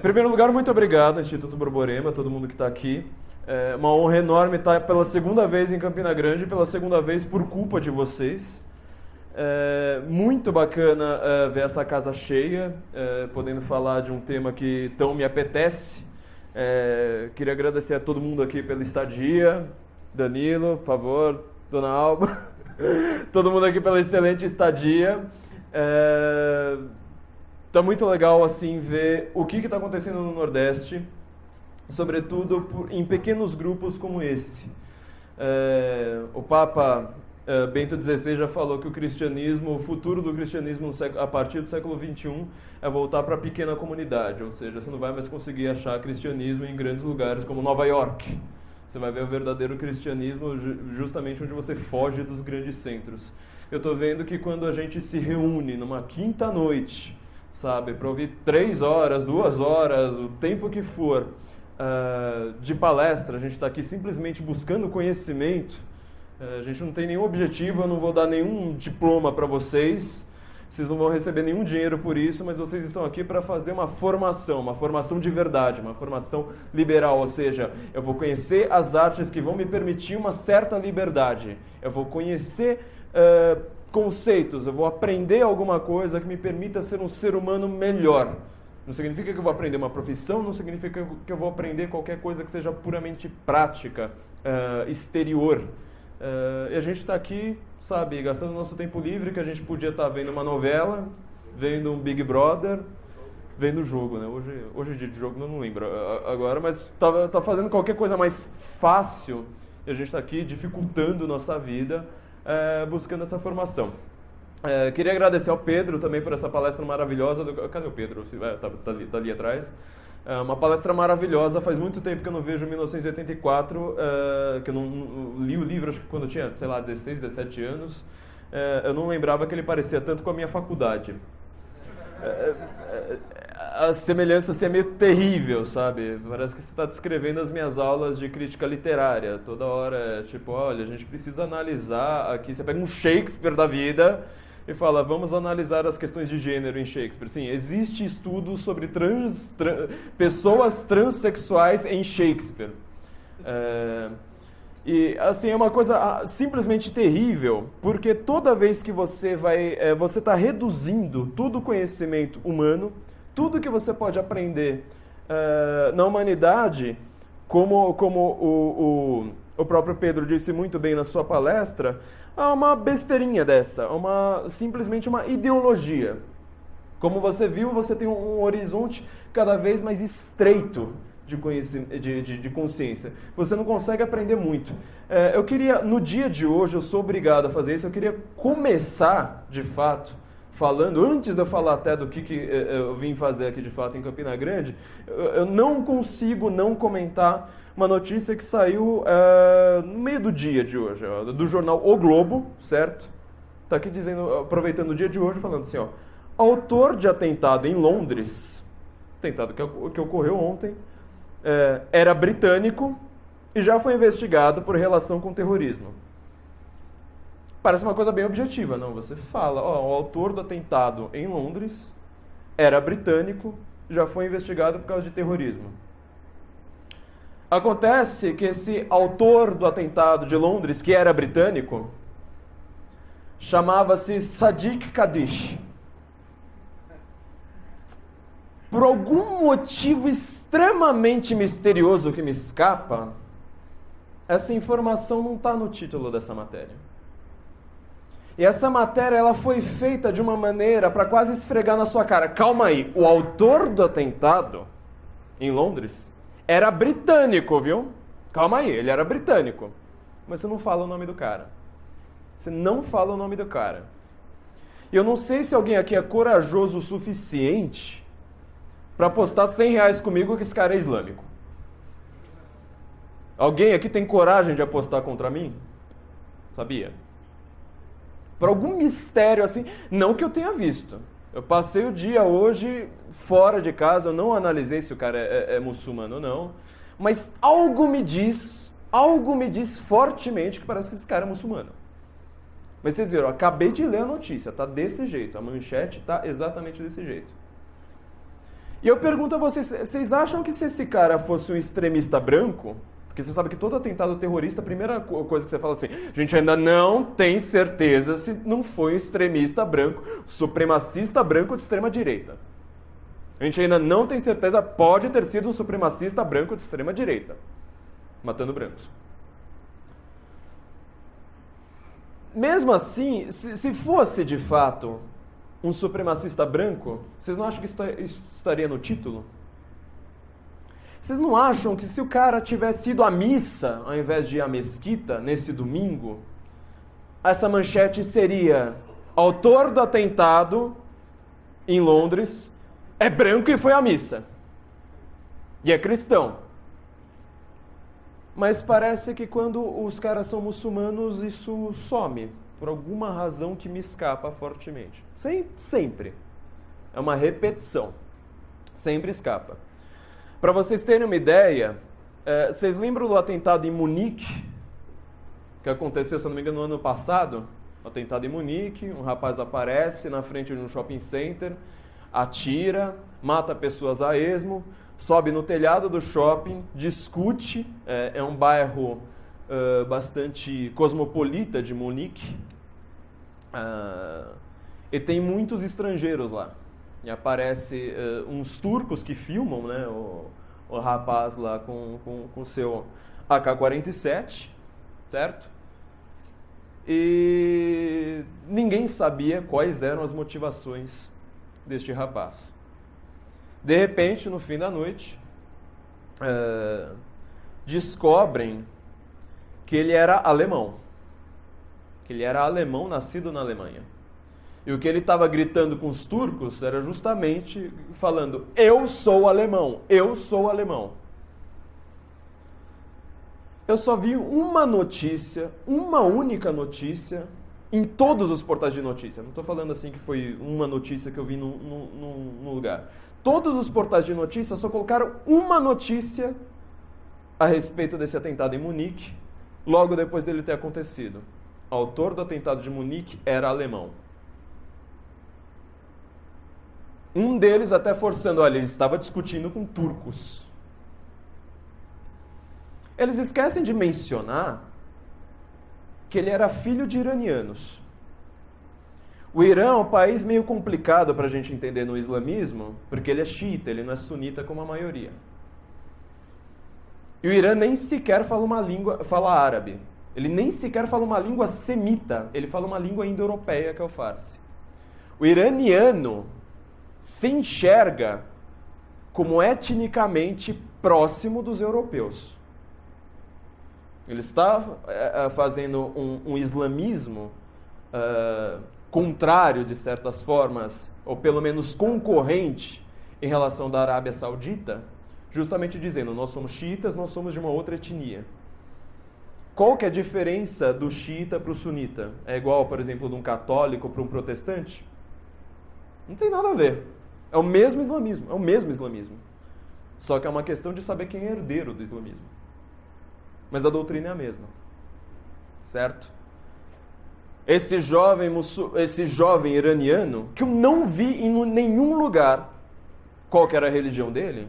em primeiro lugar, muito obrigado, Instituto Borborema, todo mundo que está aqui. É uma honra enorme estar pela segunda vez em Campina Grande, pela segunda vez por culpa de vocês. É muito bacana é, ver essa casa cheia, é, podendo falar de um tema que tão me apetece. É, queria agradecer a todo mundo aqui pela estadia. Danilo, por favor, Dona Alba. todo mundo aqui pela excelente estadia. Tá muito legal assim ver o que está acontecendo no Nordeste, sobretudo por, em pequenos grupos como esse. É, o Papa é, Bento XVI já falou que o cristianismo, o futuro do cristianismo a partir do século XXI é voltar para a pequena comunidade, ou seja, você não vai mais conseguir achar cristianismo em grandes lugares como Nova York. Você vai ver o verdadeiro cristianismo justamente onde você foge dos grandes centros. Eu estou vendo que quando a gente se reúne numa quinta noite, sabe, para ouvir três horas, duas horas, o tempo que for uh, de palestra, a gente está aqui simplesmente buscando conhecimento. Uh, a gente não tem nenhum objetivo, eu não vou dar nenhum diploma para vocês. Vocês não vão receber nenhum dinheiro por isso, mas vocês estão aqui para fazer uma formação, uma formação de verdade, uma formação liberal, ou seja, eu vou conhecer as artes que vão me permitir uma certa liberdade. Eu vou conhecer uh, conceitos, eu vou aprender alguma coisa que me permita ser um ser humano melhor. Não significa que eu vou aprender uma profissão, não significa que eu vou aprender qualquer coisa que seja puramente prática, uh, exterior. Uh, e a gente está aqui, sabe, gastando nosso tempo livre, que a gente podia estar tá vendo uma novela, vendo um Big Brother, vendo jogo, né? Hoje, hoje é dia de jogo, não lembro agora, mas está tá fazendo qualquer coisa mais fácil e a gente está aqui dificultando nossa vida é, buscando essa formação. É, queria agradecer ao Pedro também por essa palestra maravilhosa. Do... Cadê o Pedro? É, tá, tá, ali, tá ali atrás. É uma palestra maravilhosa. Faz muito tempo que eu não vejo 1984, é, que eu não, não, li o livro, acho que quando eu tinha, sei lá, 16, 17 anos. É, eu não lembrava que ele parecia tanto com a minha faculdade. A semelhança assim, é meio terrível, sabe? Parece que você está descrevendo as minhas aulas de crítica literária. Toda hora é tipo, olha, a gente precisa analisar aqui. Você pega um Shakespeare da vida e fala, vamos analisar as questões de gênero em Shakespeare. Sim, existe estudo sobre trans, pessoas transexuais em Shakespeare. É, e assim é uma coisa ah, simplesmente terrível, porque toda vez que você vai, é, você está reduzindo todo o conhecimento humano tudo que você pode aprender uh, na humanidade, como, como o, o, o próprio Pedro disse muito bem na sua palestra, é uma besteirinha dessa, uma, simplesmente uma ideologia. Como você viu, você tem um horizonte cada vez mais estreito de, de, de, de, consciência. Você não consegue aprender muito. É, eu queria, no dia de hoje, eu sou obrigado a fazer isso, eu queria começar, de fato, falando, antes de eu falar até do que, que eh, eh, eu vim fazer aqui de fato em Campina Grande, eu não consigo não comentar uma notícia que saiu é, no meio do dia de hoje, do jornal O Globo, certo? Está aqui dizendo, aproveitando o dia de hoje, falando assim, ó, autor de atentado em Londres, atentado que, que ocorreu ontem, é, era britânico e já foi investigado por relação com terrorismo. Parece uma coisa bem objetiva, não? Você fala, ó, o autor do atentado em Londres era britânico, já foi investigado por causa de terrorismo. Acontece que esse autor do atentado de Londres, que era britânico, chamava-se Sadiq Kadish. Por algum motivo extremamente misterioso que me escapa, essa informação não está no título dessa matéria. E essa matéria ela foi feita de uma maneira para quase esfregar na sua cara. Calma aí, o autor do atentado em Londres era britânico, viu? Calma aí, ele era britânico. Mas você não fala o nome do cara. Você não fala o nome do cara. E eu não sei se alguém aqui é corajoso o suficiente para apostar 100 reais comigo que esse cara é islâmico. Alguém aqui tem coragem de apostar contra mim? Sabia? Por algum mistério assim, não que eu tenha visto. Eu passei o dia hoje fora de casa, eu não analisei se o cara é, é, é muçulmano ou não, mas algo me diz, algo me diz fortemente que parece que esse cara é muçulmano. Mas vocês viram, acabei de ler a notícia, tá desse jeito, a manchete tá exatamente desse jeito. E eu pergunto a vocês, vocês acham que se esse cara fosse um extremista branco, porque você sabe que todo atentado terrorista, a primeira coisa que você fala assim, a gente ainda não tem certeza se não foi um extremista branco, supremacista branco de extrema direita. A gente ainda não tem certeza, pode ter sido um supremacista branco de extrema direita, matando brancos. Mesmo assim, se, se fosse de fato um supremacista branco, vocês não acham que estaria no título? Vocês não acham que se o cara tivesse ido à missa ao invés de ir à mesquita nesse domingo, essa manchete seria: autor do atentado em Londres é branco e foi à missa. E é cristão. Mas parece que quando os caras são muçulmanos, isso some. Por alguma razão que me escapa fortemente. Sem, sempre. É uma repetição. Sempre escapa. Para vocês terem uma ideia, é, vocês lembram do atentado em Munique? Que aconteceu, se não me engano, no ano passado? atentado em Munique, um rapaz aparece na frente de um shopping center atira, mata pessoas a esmo, sobe no telhado do shopping, discute. É, é um bairro uh, bastante cosmopolita de Munique. Uh, e tem muitos estrangeiros lá. E aparece uh, uns turcos que filmam né, o, o rapaz lá com com, com seu AK-47, certo? E ninguém sabia quais eram as motivações deste rapaz. De repente, no fim da noite, é, descobrem que ele era alemão. Que ele era alemão, nascido na Alemanha. E o que ele estava gritando com os turcos era justamente falando: Eu sou alemão, eu sou alemão. Eu só vi uma notícia, uma única notícia em todos os portais de notícia. Não estou falando assim que foi uma notícia que eu vi num, lugar. Todos os portais de notícia só colocaram uma notícia a respeito desse atentado em Munique, logo depois dele ter acontecido. O autor do atentado de Munique era alemão. Um deles até forçando, olha, ele estava discutindo com turcos. Eles esquecem de mencionar que ele era filho de iranianos. O Irã é um país meio complicado para a gente entender no islamismo, porque ele é xiita, ele não é sunita como a maioria. E o Irã nem sequer fala uma língua, fala árabe. Ele nem sequer fala uma língua semita, ele fala uma língua indo-europeia, que é o farsi. O iraniano se enxerga como etnicamente próximo dos europeus. Ele está é, é, fazendo um, um islamismo uh, contrário, de certas formas, ou pelo menos concorrente em relação da Arábia Saudita, justamente dizendo: nós somos xiitas, nós somos de uma outra etnia. Qual que é a diferença do xiita para o sunita? É igual, por exemplo, de um católico para um protestante? Não tem nada a ver. É o mesmo islamismo, é o mesmo islamismo. Só que é uma questão de saber quem é herdeiro do islamismo mas a doutrina é a mesma. Certo? Esse jovem, esse jovem iraniano, que eu não vi em nenhum lugar qual era a religião dele,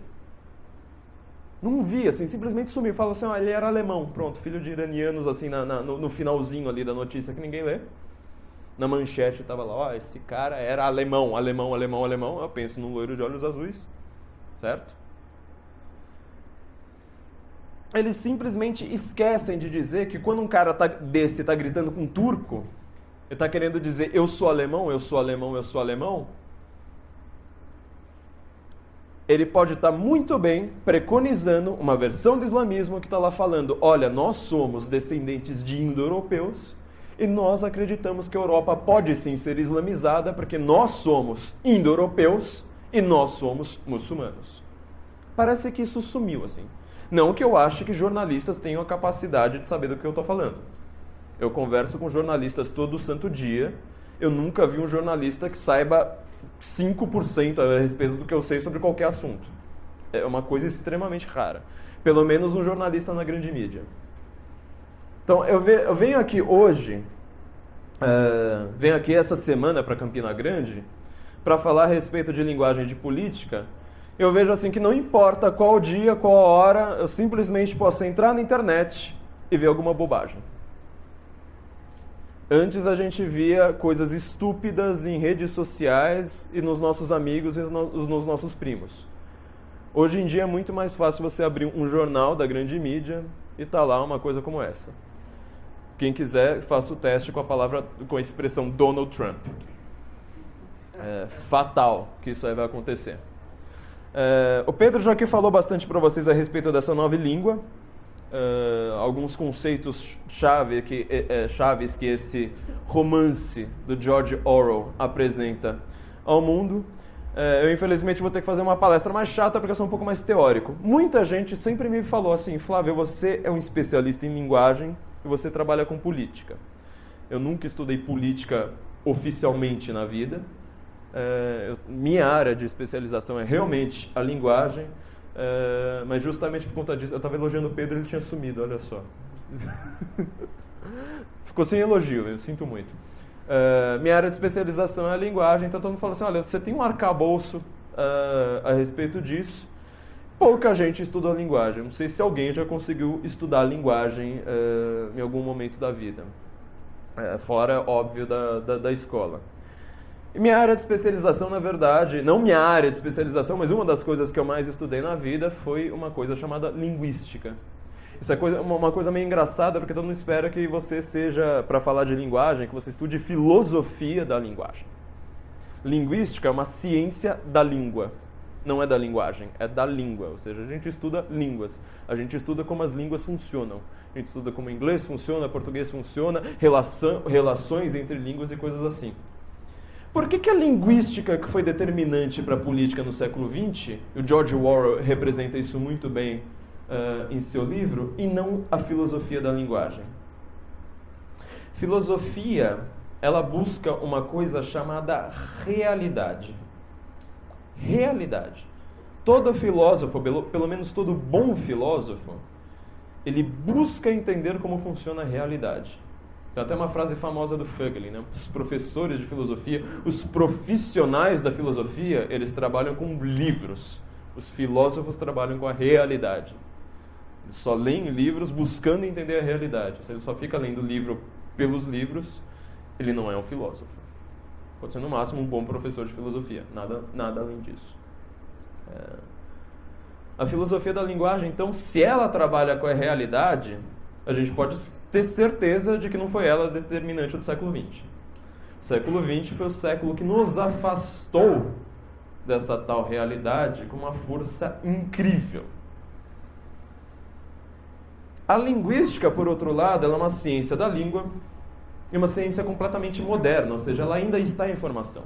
não vi, assim, simplesmente sumiu. Fala assim, ah, ele era alemão, pronto, filho de iranianos, assim, na, na, no, no, finalzinho ali da notícia que ninguém lê. Na manchete estava lá, ó, esse cara era alemão, alemão, alemão, alemão. Eu penso num loiro de olhos azuis, certo? eles simplesmente esquecem de dizer que quando um cara tá, desse está gritando com um turco, ele está querendo dizer eu sou alemão, eu sou alemão, eu sou alemão. Ele pode estar tá muito bem preconizando uma versão do islamismo que está lá falando: olha, nós somos descendentes de indo-europeus e nós acreditamos que a Europa pode sim ser islamizada porque nós somos indo-europeus e nós somos muçulmanos. Parece que isso sumiu assim. Não que eu ache que jornalistas tenham a capacidade de saber do que eu estou falando. Eu converso com jornalistas todo santo dia. Eu nunca vi um jornalista que saiba 5% a respeito do que eu sei sobre qualquer assunto. É uma coisa extremamente rara. Pelo menos um jornalista na grande mídia. Então, eu, venho aqui hoje, uh, venho aqui essa semana para Campina Grande, para falar a respeito de linguagem de política eu vejo assim que não importa qual dia, qual hora, eu simplesmente posso entrar na internet e ver alguma bobagem. Antes a gente via coisas estúpidas em redes sociais e nos nossos amigos e nos nossos primos. Hoje em dia é muito mais fácil você abrir um jornal da grande mídia e tá lá uma coisa como essa. Quem quiser, faça o teste com a palavra, com a expressão Donald Trump. É fatal que isso aí vai acontecer. É, o Pedro já aqui falou bastante para vocês a respeito dessa nova língua, é, alguns conceitos chave que, é, é, chaves que esse romance do George Orwell apresenta ao mundo. É, eu infelizmente vou ter que fazer uma palestra mais chata porque eu sou um pouco mais teórico. Muita gente sempre me falou assim, Flávio, você é um especialista em linguagem e você trabalha com política. Eu nunca estudei política oficialmente na vida. É, eu, minha área de especialização é realmente a linguagem, é, mas justamente por conta disso, eu estava elogiando o Pedro, ele tinha sumido, olha só. Ficou sem elogio, eu sinto muito. É, minha área de especialização é a linguagem, então todo mundo fala assim: olha, você tem um arcabouço é, a respeito disso. Pouca gente estuda a linguagem. Não sei se alguém já conseguiu estudar a linguagem é, em algum momento da vida. fora, óbvio, da, da, da escola. E minha área de especialização, na verdade, não minha área de especialização, mas uma das coisas que eu mais estudei na vida foi uma coisa chamada linguística. Isso é coisa, uma coisa meio engraçada, porque todo mundo espera que você seja, para falar de linguagem, que você estude filosofia da linguagem. Linguística é uma ciência da língua. Não é da linguagem, é da língua. Ou seja, a gente estuda línguas. A gente estuda como as línguas funcionam. A gente estuda como inglês funciona, português funciona, relação, relações entre línguas e coisas assim. Por que, que a linguística que foi determinante para a política no século XX, o George Orwell representa isso muito bem uh, em seu livro, e não a filosofia da linguagem? Filosofia, ela busca uma coisa chamada realidade. Realidade. Todo filósofo, pelo, menos todo bom filósofo, ele busca entender como funciona a realidade. Tem até uma frase famosa do Fögelin, né? Os professores de filosofia, os profissionais da filosofia, eles trabalham com livros. Os filósofos trabalham com a realidade. Eles só leem livros buscando entender a realidade. Se ele só fica lendo livro pelos livros, ele não é um filósofo. Pode ser no máximo um bom professor de filosofia. Nada, nada além disso. É... A filosofia da linguagem, então, se ela trabalha com a realidade, a gente pode ter certeza de que não foi ela a determinante do século XX. O século XX foi o século que nos afastou dessa tal realidade com uma força incrível. A linguística, por outro lado, é uma ciência da língua e uma ciência completamente moderna, ou seja, ela ainda está em formação.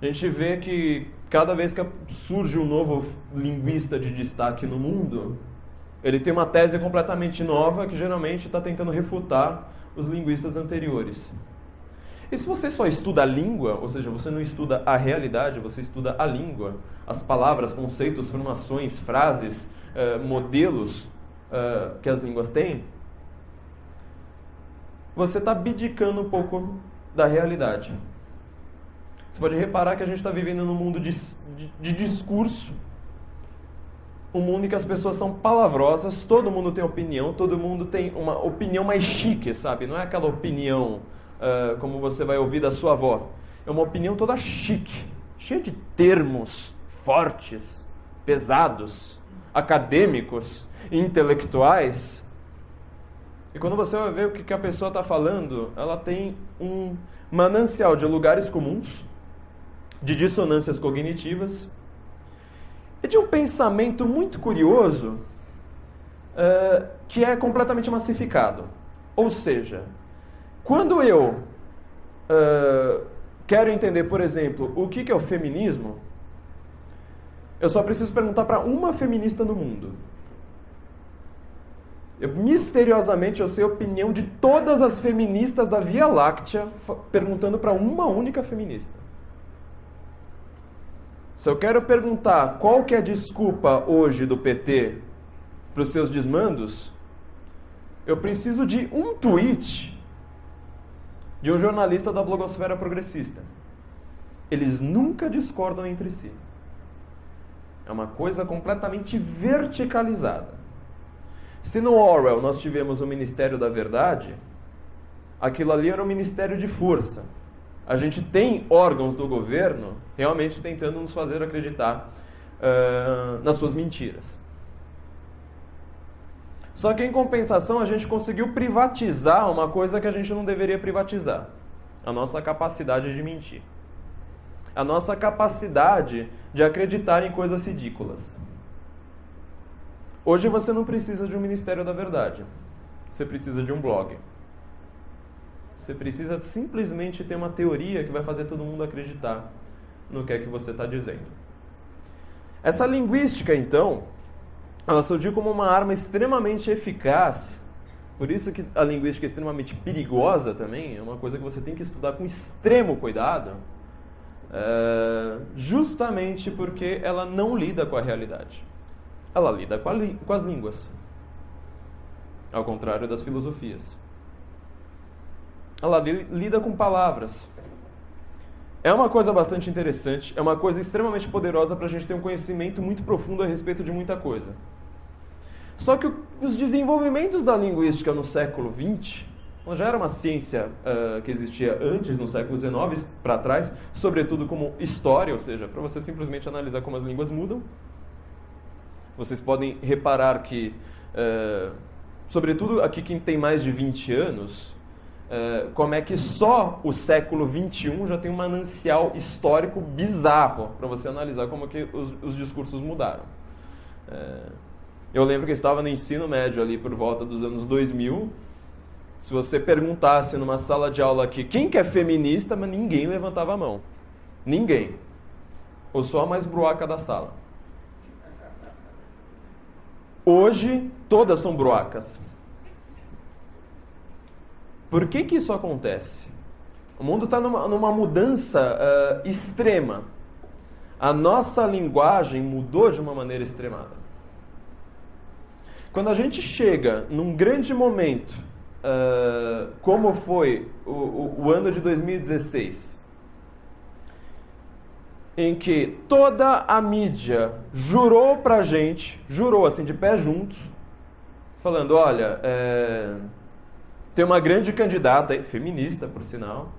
A gente vê que cada vez que surge um novo linguista de destaque no mundo, ele tem uma tese completamente nova que geralmente está tentando refutar os linguistas anteriores. E se você só estuda a língua, ou seja, você não estuda a realidade, você estuda a língua, as palavras, conceitos, formações, frases, eh, modelos eh, que as línguas têm, você está abdicando um pouco da realidade. Você pode reparar que a gente está vivendo num mundo de, de, de discurso um mundo em que as pessoas são palavrosas, todo mundo tem opinião, todo mundo tem uma opinião mais chique, sabe? Não é aquela opinião uh, como você vai ouvir da sua avó. É uma opinião toda chique, cheia de termos fortes, pesados, acadêmicos, intelectuais. E quando você vai ver o que a pessoa está falando, ela tem um manancial de lugares comuns, de dissonâncias cognitivas, é de um pensamento muito curioso uh, que é completamente massificado. Ou seja, quando eu uh, quero entender, por exemplo, o que, que é o feminismo, eu só preciso perguntar para uma feminista no mundo. Eu, misteriosamente, eu sei a opinião de todas as feministas da Via Láctea, perguntando para uma única feminista. Se eu quero perguntar qual que é a desculpa hoje do PT para os seus desmandos, eu preciso de um tweet de um jornalista da blogosfera progressista. Eles nunca discordam entre si. É uma coisa completamente verticalizada. Se no Orwell nós tivemos o Ministério da Verdade, aquilo ali era o Ministério de Força. A gente tem órgãos do governo realmente tentando nos fazer acreditar uh, nas suas mentiras. Só que em compensação a gente conseguiu privatizar uma coisa que a gente não deveria privatizar: a nossa capacidade de mentir. A nossa capacidade de acreditar em coisas ridículas. Hoje você não precisa de um Ministério da Verdade. Você precisa de um blog. Você precisa simplesmente ter uma teoria que vai fazer todo mundo acreditar no que é que você está dizendo. Essa linguística, então, ela surgiu como uma arma extremamente eficaz. Por isso que a linguística é extremamente perigosa também, é uma coisa que você tem que estudar com extremo cuidado, é, justamente porque ela não lida com a realidade. Ela lida com, com as línguas, ao contrário das filosofias. Ela lida com palavras. É uma coisa bastante interessante, é uma coisa extremamente poderosa para a gente ter um conhecimento muito profundo a respeito de muita coisa. Só que os desenvolvimentos da linguística no século XX, já era uma ciência uh, que existia antes, no século XIX para trás, sobretudo como história, ou seja, para você simplesmente analisar como as línguas mudam. Vocês podem reparar que, uh, sobretudo aqui quem tem mais de 20 anos, uh, como é que só o século XXI já tem um manancial histórico bizarro para você analisar como que os, os discursos mudaram. Eu lembro que eu estava no ensino médio ali por volta dos anos 2000. Se você perguntasse numa sala de aula aqui quem que é feminista, mas ninguém levantava a mão. Ninguém. Ou só a mais bruaca da sala. Hoje, todas são bruacas. Por que, que isso acontece? O mundo está numa, numa, mudança uh, extrema. A nossa linguagem mudou de uma maneira extremada. Quando a gente chega num grande momento, uh, como foi o, o, o ano de 2016, em que toda a mídia jurou pra gente, jurou assim de pé juntos, falando: olha, é, tem uma grande candidata, feminista por sinal,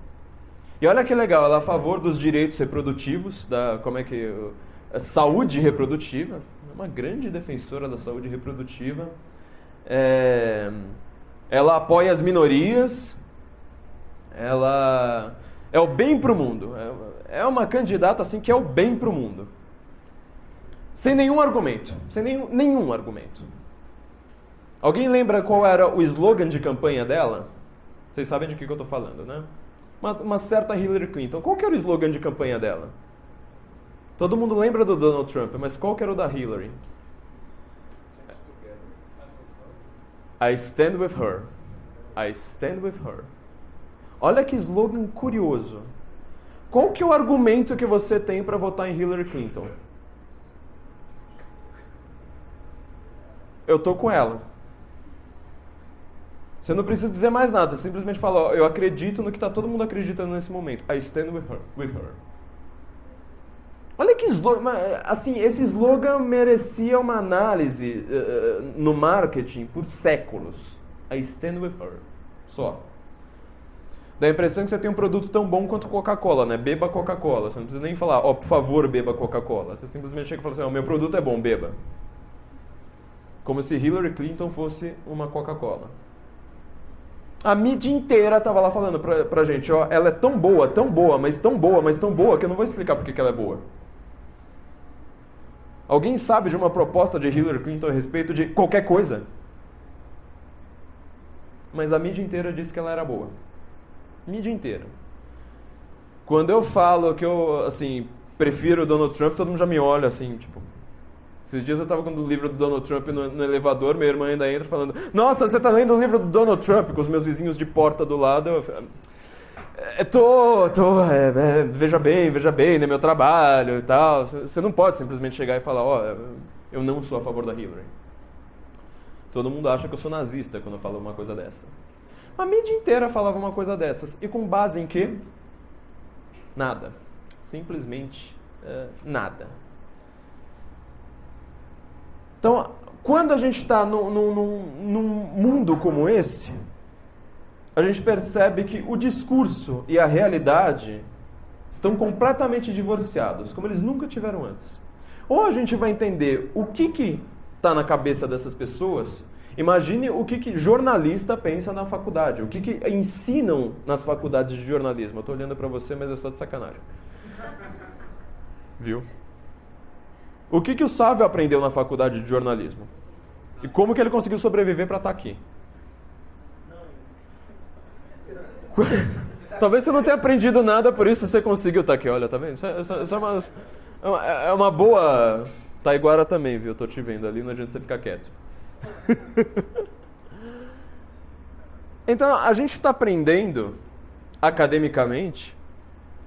e olha que legal, ela é a favor dos direitos reprodutivos, da como é que saúde reprodutiva, uma grande defensora da saúde reprodutiva. É, ela apoia as minorias. Ela é o bem para o mundo. É, é uma candidata assim que é o bem para o mundo. Sem nenhum argumento. Sem nenhum, nenhum argumento. Alguém lembra qual era o slogan de campanha dela? Vocês sabem de que, que eu estou falando, né? Uma, uma certa Hillary Clinton. Qual que era o slogan de campanha dela? Todo mundo lembra do Donald Trump, mas qual que era o da Hillary? I stand with her. I stand with her. Olha que slogan curioso. Qual que é o argumento que você tem para votar em Hillary Clinton? Eu tô com ela. Você não precisa dizer mais nada, simplesmente fala, eu acredito no que está todo mundo acreditando nesse momento. I stand with her. With her. Olha que slogan, assim, esse slogan merecia uma análise uh, no marketing por séculos. I stand with her. Só. Dá a impressão que você tem um produto tão bom quanto Coca-Cola, né? Beba Coca-Cola. Você não precisa nem falar, ó, oh, por favor, beba Coca-Cola. Você simplesmente chega e fala assim, ó, oh, meu produto é bom, beba. Como se Hillary Clinton fosse uma Coca-Cola. A mídia inteira estava lá falando pra, pra gente, ó, ela é tão boa, tão boa, mas tão boa, mas tão boa, que eu não vou explicar porque que ela é boa. Alguém sabe de uma proposta de Hillary Clinton a respeito de qualquer coisa? Mas a mídia inteira disse que ela era boa. Mídia inteira. Quando eu falo que eu, assim, prefiro o Donald Trump, todo mundo já me olha assim, tipo. Esses dias eu estava com o livro do Donald Trump no, no, elevador, minha irmã ainda entra falando: Nossa, você está lendo o livro do Donald Trump com os meus vizinhos de porta do lado. Eu, é, tô, tô, é, é, veja bem, veja bem, né, meu trabalho e tal. Você não pode simplesmente chegar e falar, ó, oh, eu não sou a favor da Hillary. Todo mundo acha que eu sou nazista quando eu falo uma coisa dessa. A mídia inteira falava uma coisa dessas. E com base em quê? Nada. Simplesmente é, nada. Então, quando a gente está num, num, mundo como esse, a gente percebe que o discurso e a realidade estão completamente divorciados, como eles nunca tiveram antes. Ou a gente vai entender o que que está na cabeça dessas pessoas. Imagine o que, que jornalista pensa na faculdade, o que, que ensinam nas faculdades de jornalismo. Eu estou olhando para você, mas é só de sacanagem. Viu? O que, que o Sávio aprendeu na faculdade de jornalismo? E como que ele conseguiu sobreviver para estar tá aqui? Talvez você não tenha aprendido nada, por isso você conseguiu estar tá aqui. Olha, tá vendo? Isso é, isso é, uma, é uma boa. Taiguara também, viu? Tô te vendo ali, não adianta você ficar quieto. então, a gente está aprendendo academicamente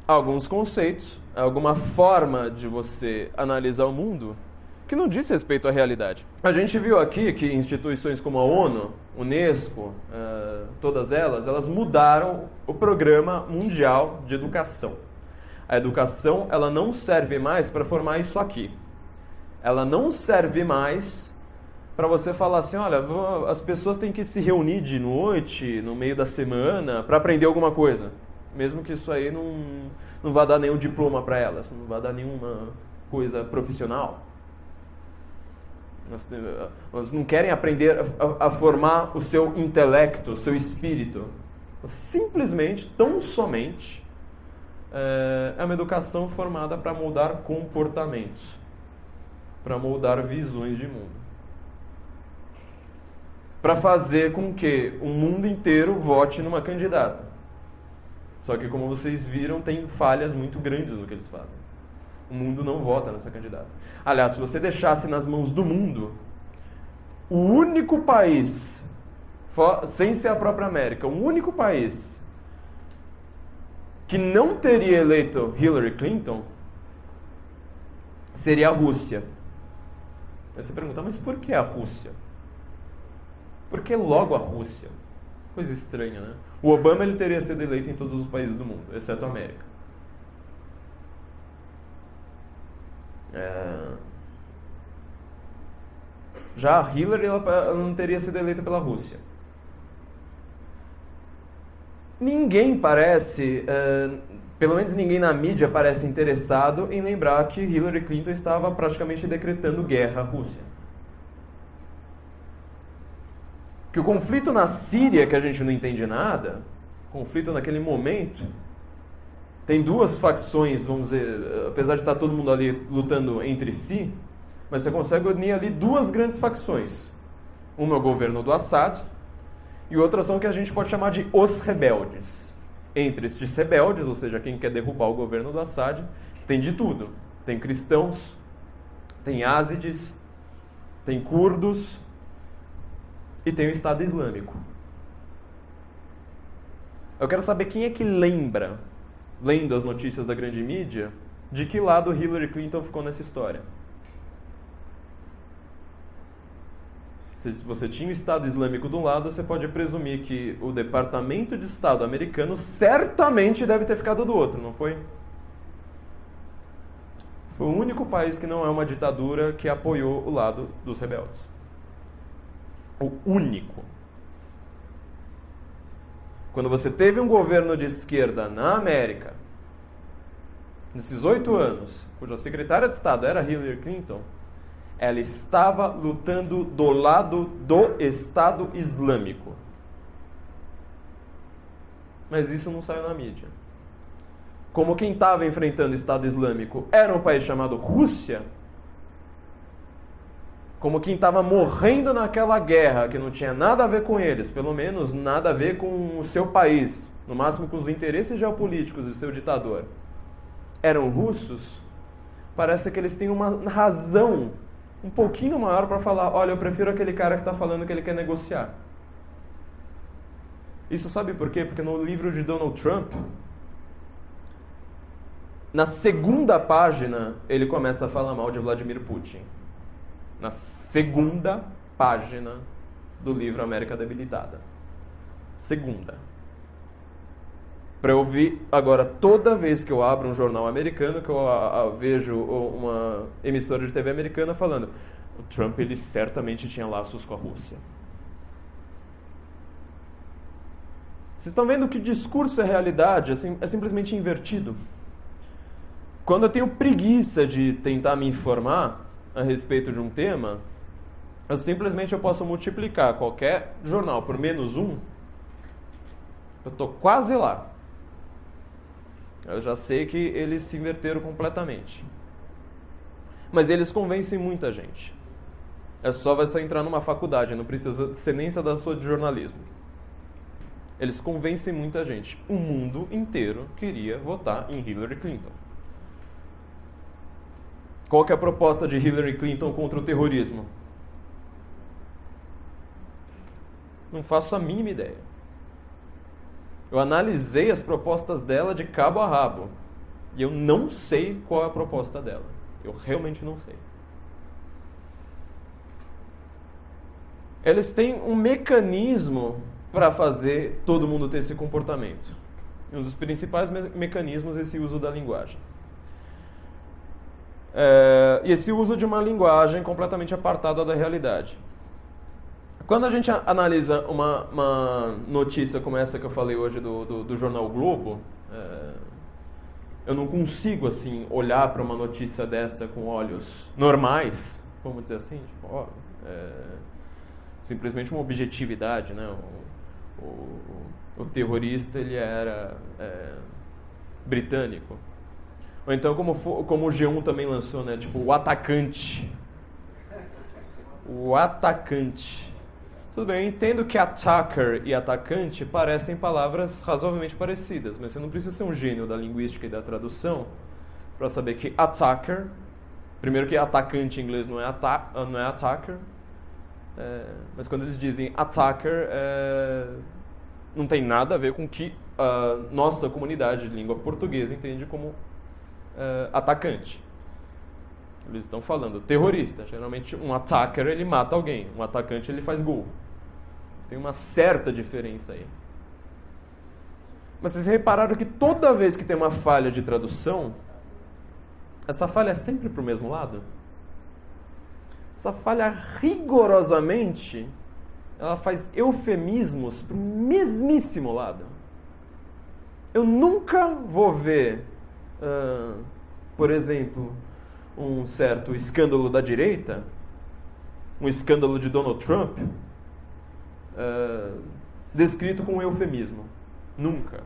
alguns conceitos, alguma forma de você analisar o mundo que não diz respeito à realidade. A gente viu aqui que instituições como a ONU, Unesco, uh, todas elas, elas mudaram o programa mundial de educação. A educação ela não serve mais para formar isso aqui. Ela não serve mais para você falar assim, olha, as pessoas têm que se reunir de noite, no meio da semana, para aprender alguma coisa. Mesmo que isso aí não, não vá dar nenhum diploma para elas, não vá dar nenhuma coisa profissional. Elas não querem aprender a, a formar o seu intelecto, o seu espírito. Simplesmente, tão somente, é, é uma educação formada para moldar comportamentos, para moldar visões de mundo. Para fazer com que o mundo inteiro vote numa candidata. Só que, como vocês viram, tem falhas muito grandes no que eles fazem. O mundo não vota nessa candidata. Aliás, se você deixasse nas mãos do mundo, o único país, sem ser a própria América, o único país que não teria eleito Hillary Clinton seria a Rússia. Aí você pergunta, mas por que a Rússia? Por que logo a Rússia? Coisa estranha, né? O Obama ele teria sido eleito em todos os países do mundo, exceto a América. É... Já a Hillary ela, não teria sido eleita pela Rússia. Ninguém parece, é, pelo menos ninguém na mídia parece interessado em lembrar que Hillary Clinton estava praticamente decretando guerra à Rússia. Que o conflito na Síria, que a gente não entende nada, conflito naquele momento, tem duas facções, vamos dizer, apesar de estar todo mundo ali lutando entre si, mas você consegue unir ali duas grandes facções. Uma é o governo do Assad e outra são o que a gente pode chamar de os rebeldes. Entre estes rebeldes, ou seja, quem quer derrubar o governo do Assad, tem de tudo. Tem cristãos, tem ázides, tem curdos e tem o Estado Islâmico. Eu quero saber quem é que lembra lendo as notícias da grande mídia, de que lado Hillary Clinton ficou nessa história. Se você tinha o Estado Islâmico do lado, você pode presumir que o Departamento de Estado americano certamente deve ter ficado do outro, não foi? Foi o único país que não é uma ditadura que apoiou o lado dos rebeldes. O único. Quando você teve um governo de esquerda na América, nesses oito anos, cuja secretária de Estado era Hillary Clinton, ela estava lutando do lado do Estado Islâmico. Mas isso não saiu na mídia. Como quem estava enfrentando o Estado Islâmico era um país chamado Rússia, como quem estava morrendo naquela guerra, que não tinha nada a ver com eles, pelo menos nada a ver com o seu país, no máximo com os interesses geopolíticos do seu ditador, eram russos, parece que eles têm uma razão um pouquinho maior para falar: olha, eu prefiro aquele cara que está falando que ele quer negociar. Isso sabe por quê? Porque no livro de Donald Trump, na segunda página, ele começa a falar mal de Vladimir Putin na segunda página do livro América Debilitada. Segunda. Para eu ouvir agora, toda vez que eu abro um jornal americano, que eu a, a, vejo uma emissora de TV americana falando o Trump ele certamente tinha laços com a Rússia. Vocês estão vendo que o discurso é realidade, assim, é simplesmente invertido. Quando eu tenho preguiça de tentar me informar a respeito de um tema, eu simplesmente eu posso multiplicar qualquer jornal por menos um. Eu estou quase lá. Eu já sei que eles se inverteram completamente. Mas eles convencem muita gente. É só você entrar numa faculdade, não precisa ser nem da sua de jornalismo. Eles convencem muita gente. O mundo inteiro queria votar em Hillary Clinton. Qual que é a proposta de Hillary Clinton contra o terrorismo? Não faço a mínima ideia. Eu analisei as propostas dela de cabo a rabo. E eu não sei qual é a proposta dela. Eu realmente não sei. Eles têm um mecanismo para fazer todo mundo ter esse comportamento. Um dos principais me mecanismos é esse uso da linguagem. É, esse uso de uma linguagem completamente apartada da realidade. Quando a gente analisa uma, uma, notícia como essa que eu falei hoje do, do, do jornal Globo, é, eu não consigo assim olhar para uma notícia dessa com olhos normais, vamos dizer assim, tipo, ó, é, simplesmente uma objetividade, né? O, o, o terrorista ele era é, britânico, ou então como, como o G1 também lançou, né? Tipo o atacante, o atacante. Tudo bem, eu entendo que attacker e atacante parecem palavras razoavelmente parecidas, mas você não precisa ser um gênio da linguística e da tradução para saber que attacker, primeiro que atacante em inglês não é, ata não é attacker, é, mas quando eles dizem attacker, é, não tem nada a ver com o que a nossa comunidade de língua portuguesa entende como é, atacante. Eles estão falando terrorista. Geralmente um attacker ele mata alguém, um atacante ele faz gol. Tem uma certa diferença aí. Mas vocês repararam que toda vez que tem uma falha de tradução, essa falha é sempre para o mesmo lado? Essa falha rigorosamente, ela faz eufemismos para o mesmíssimo lado. Eu nunca vou ver, uh, por exemplo, um certo escândalo da direita, um escândalo de Donald Trump, uh, descrito com um eufemismo. Nunca.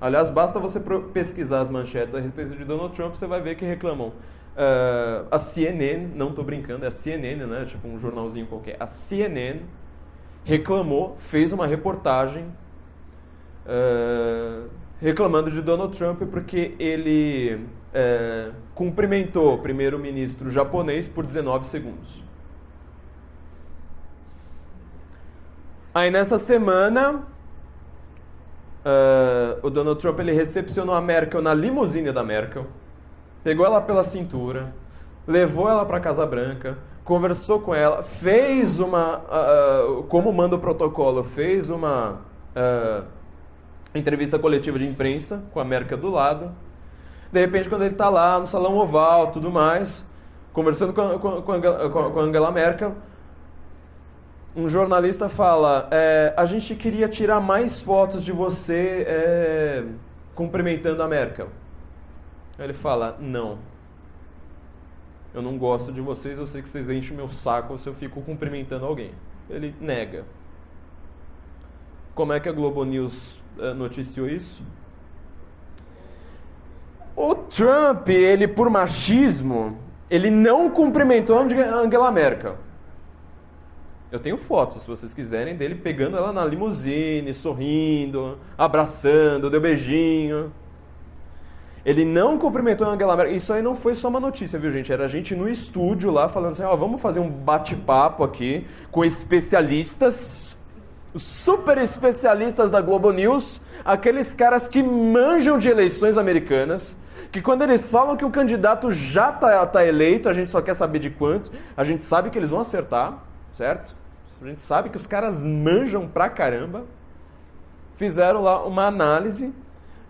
Aliás, basta você pesquisar as manchetes a respeito de Donald Trump, você vai ver que reclamam. Uh, a CNN, não estou brincando, é a CNN, né? Tipo um jornalzinho qualquer. A CNN reclamou, fez uma reportagem uh, reclamando de Donald Trump porque ele uh, cumprimentou o primeiro-ministro japonês por 19 segundos. Aí nessa semana, uh, o Donald Trump ele recepcionou a Merkel na limusine da Merkel, pegou ela pela cintura, levou ela para a Casa Branca, conversou com ela, fez uma, uh, como manda o protocolo, fez uma uh, entrevista coletiva de imprensa com a Merkel do lado. De repente, quando ele está lá no salão oval, tudo mais, conversando com, com, com, com a Angela Merkel, um jornalista fala: é, a gente queria tirar mais fotos de você é, cumprimentando a Merkel. Ele fala: não. Eu não gosto de vocês, eu sei que vocês enchem meu saco se eu fico cumprimentando alguém. Ele nega. Como é que a Globo News noticiou isso? O Trump, ele por machismo, ele não cumprimentou Angela Merkel. Eu tenho fotos, se vocês quiserem, dele pegando ela na limusine, sorrindo, abraçando, deu beijinho. Ele não cumprimentou Angela Merkel. Isso aí não foi só uma notícia, viu, gente? Era a gente no estúdio lá falando assim: ó, vamos fazer um bate-papo aqui com especialistas, super especialistas da Globo News, aqueles caras que manjam de eleições americanas, que quando eles falam que o candidato já tá, tá eleito, a gente só quer saber de quanto, a gente sabe que eles vão acertar, certo? A gente sabe que os caras manjam pra caramba. Fizeram lá uma análise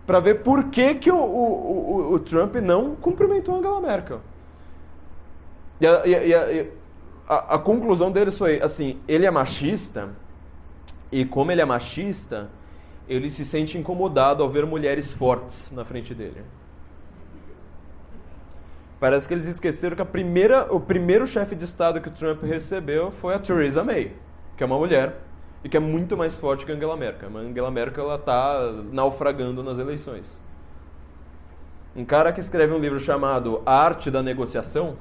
para ver por que, que o, o, o, o, Trump não cumprimentou a Angela Merkel. E a, e a, a, a conclusão deles foi assim: ele é machista, e como ele é machista, ele se sente incomodado ao ver mulheres fortes na frente dele. Parece que eles esqueceram que a primeira, o primeiro chefe de Estado que o Trump recebeu foi a Theresa May, que é uma mulher e que é muito mais forte que a Angela Merkel. A Angela Merkel está naufragando nas eleições. Um cara que escreve um livro chamado A Arte da Negociação,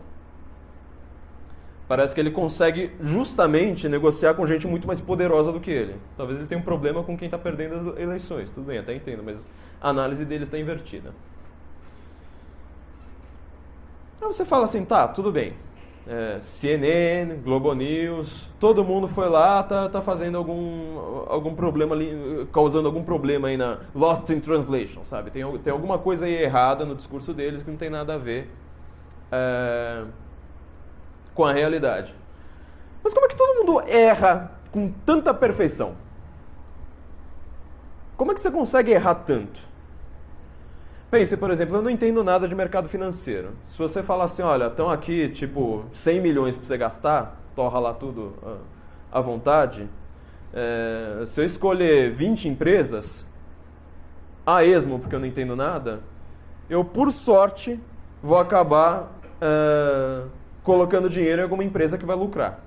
parece que ele consegue justamente negociar com gente muito mais poderosa do que ele. Talvez ele tenha um problema com quem está perdendo as eleições. Tudo bem, até entendo, mas a análise dele está invertida. Aí você fala assim, tá, tudo bem. É, CNN, Globo News, todo mundo foi lá, tá, tá fazendo algum, algum problema ali, causando algum problema aí na Lost in Translation, sabe? Tem, tem alguma coisa aí errada no discurso deles que não tem nada a ver é, com a realidade. Mas como é que todo mundo erra com tanta perfeição? Como é que você consegue errar tanto? Pense, por exemplo, eu não entendo nada de mercado financeiro. Se você falar assim, olha, estão aqui tipo 100 milhões para você gastar, torra lá tudo à vontade. É, se eu escolher 20 empresas, a esmo, porque eu não entendo nada, eu, por sorte, vou acabar é, colocando dinheiro em alguma empresa que vai lucrar.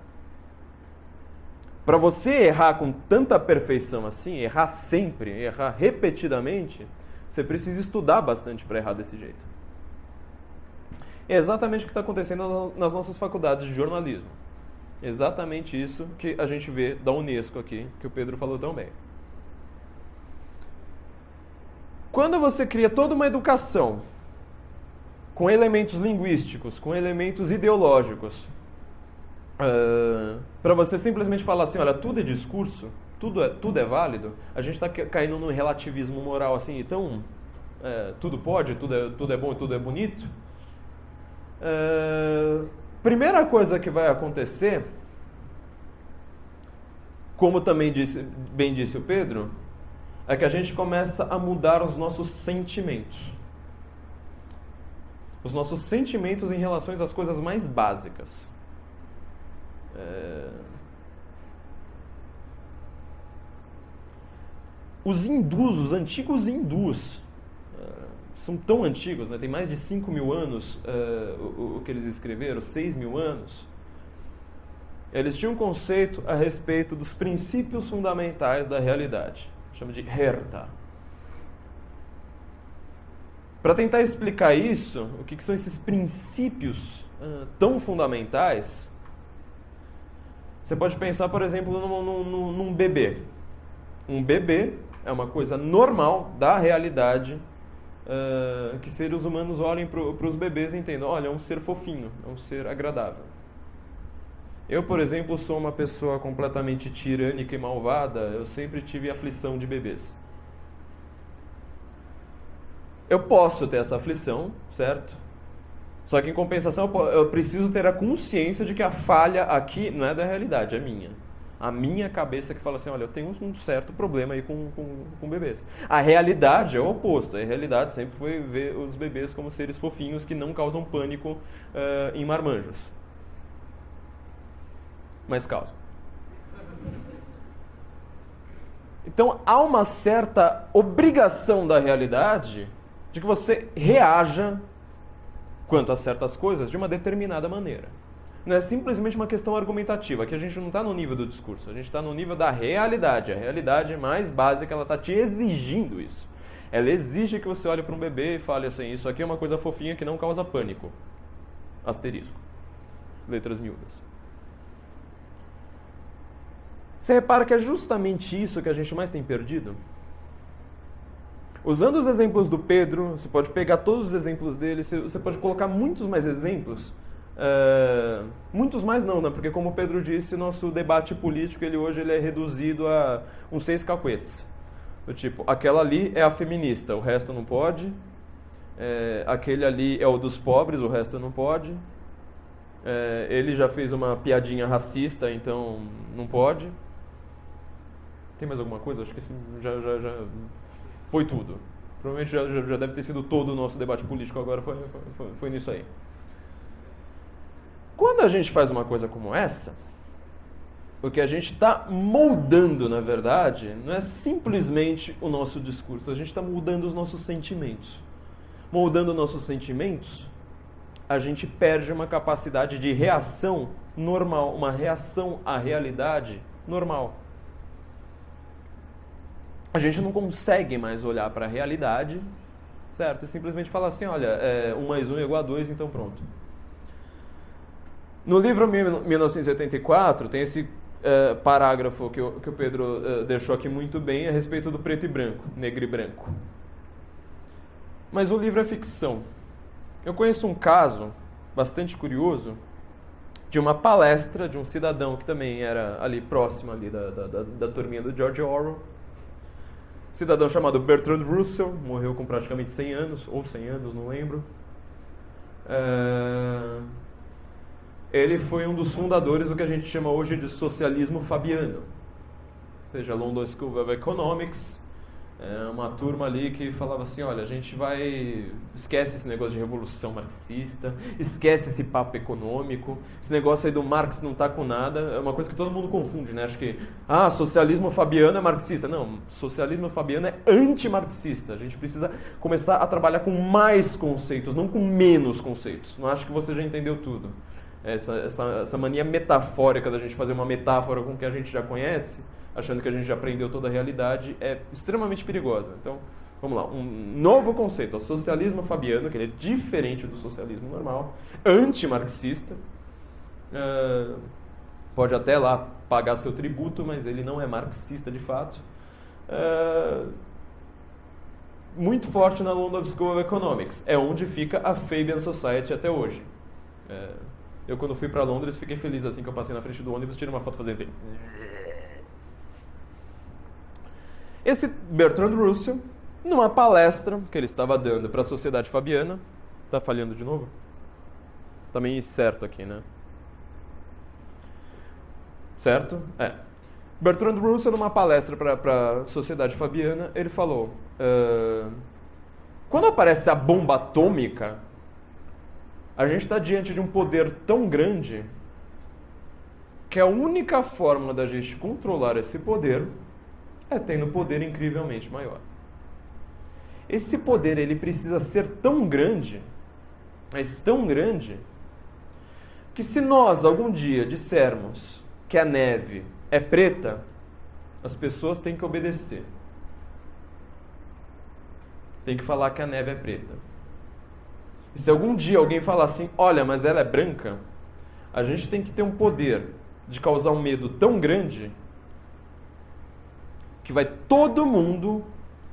Para você errar com tanta perfeição assim, errar sempre, errar repetidamente, você precisa estudar bastante para errar desse jeito. É exatamente o que está acontecendo nas nossas faculdades de jornalismo. Exatamente isso que a gente vê da Unesco aqui, que o Pedro falou tão bem. Quando você cria toda uma educação com elementos linguísticos, com elementos ideológicos, uh, para você simplesmente falar assim, olha, tudo é discurso, tudo é, tudo é válido, a gente está caindo num relativismo moral assim, então é, tudo pode, tudo é, tudo é bom e tudo é bonito. É, primeira coisa que vai acontecer, como também disse, bem disse o Pedro, é que a gente começa a mudar os nossos sentimentos. Os nossos sentimentos em relação às coisas mais básicas. É, Os hindus, os antigos hindus, uh, são tão antigos, né? tem mais de 5 mil anos uh, o, o, que eles escreveram, 6 mil anos. Eles tinham um conceito a respeito dos princípios fundamentais da realidade, chama de Herta. Para tentar explicar isso, o que, que são esses princípios uh, tão fundamentais, você pode pensar, por exemplo, num, num, num bebê. Um bebê é uma coisa normal da realidade uh, que seres humanos olhem para os bebês e entendam: olha, é um ser fofinho, é um ser agradável. Eu, por exemplo, sou uma pessoa completamente tirânica e malvada, eu sempre tive aflição de bebês. Eu posso ter essa aflição, certo? Só que em compensação eu preciso ter a consciência de que a falha aqui não é da realidade, é minha a minha cabeça que fala assim, olha, eu tenho um certo problema aí com, com, com bebês. A realidade é o oposto. A realidade sempre foi ver os bebês como seres fofinhos que não causam pânico uh, em marmanjos. Mas causam. Então há uma certa obrigação da realidade de que você reaja quanto a certas coisas de uma determinada maneira não é simplesmente uma questão argumentativa. Aqui a gente não está no nível do discurso, a gente está no nível da realidade. A realidade mais básica, ela está te exigindo isso. Ela exige que você olhe para um bebê e fale assim: Isso aqui é uma coisa fofinha que não causa pânico. Asterisco. Letras miúdas. Você repara que é justamente isso que a gente mais tem perdido? Usando os exemplos do Pedro, você pode pegar todos os exemplos dele, você pode colocar muitos mais exemplos Uh, muitos mais não, né? porque como o Pedro disse, nosso debate político ele hoje ele é reduzido a uns seis cacuetes. Do tipo, aquela ali é a feminista, o resto não pode. É, aquele ali é o dos pobres, o resto não pode. É, ele já fez uma piadinha racista, então não pode. Tem mais alguma coisa? Acho que já, já, já foi tudo. Provavelmente já, já deve ter sido todo o nosso debate político agora, foi, foi, foi nisso aí. Quando a gente faz uma coisa como essa, o que a gente está moldando, na verdade, não é simplesmente o nosso discurso, a gente está moldando os nossos sentimentos. Moldando nossos sentimentos, a gente perde uma capacidade de reação normal, uma reação à realidade normal. A gente não consegue mais olhar para a realidade, certo? E simplesmente falar assim: olha, é, 1 mais 1 é igual a 2, então pronto. No livro 1984, tem esse uh, parágrafo que o, que o Pedro uh, deixou aqui muito bem a respeito do preto e branco, negro e branco. Mas o livro é ficção. Eu conheço um caso bastante curioso de uma palestra de um cidadão que também era ali próximo ali da, da, da, da turminha do George Orwell. Cidadão chamado Bertrand Russell, morreu com praticamente 100 anos, ou 100 anos, não lembro. Uh ele foi um dos fundadores do que a gente chama hoje de socialismo fabiano. Ou seja, London School of Economics, é uma turma ali que falava assim, olha, a gente vai... Esquece esse negócio de revolução marxista, esquece esse papo econômico, esse negócio aí do Marx não tá com nada, é uma coisa que todo mundo confunde, né? Acho que, ah, socialismo fabiano é marxista. Não, socialismo fabiano é anti-marxista. A gente precisa começar a trabalhar com mais conceitos, não com menos conceitos. Não acho que você já entendeu tudo essa, essa, essa mania metafórica da gente fazer uma metáfora com o que a gente já conhece, achando que a gente já aprendeu toda a realidade, é extremamente perigosa. Então, vamos lá, um novo conceito, o socialismo fabiano, que ele é diferente do socialismo normal, anti-marxista, uh, pode até lá pagar seu tributo, mas ele não é marxista de fato. Uh, muito forte na London School of Economics, é onde fica a Fabian Society até hoje. Uh, eu, quando fui para Londres, fiquei feliz assim que eu passei na frente do ônibus, tirei uma foto fazendo assim. Esse Bertrand Russell, numa palestra que ele estava dando para a sociedade fabiana, tá falhando de novo? Tá meio certo aqui, né? Certo? É. Bertrand Russell, numa palestra para a sociedade fabiana, ele falou: uh, quando aparece a bomba atômica, a gente está diante de um poder tão grande que a única forma da gente controlar esse poder é tendo poder incrivelmente maior. Esse poder ele precisa ser tão grande, mas tão grande, que se nós algum dia dissermos que a neve é preta, as pessoas têm que obedecer. Tem que falar que a neve é preta. E se algum dia alguém falar assim, olha, mas ela é branca, a gente tem que ter um poder de causar um medo tão grande que vai todo mundo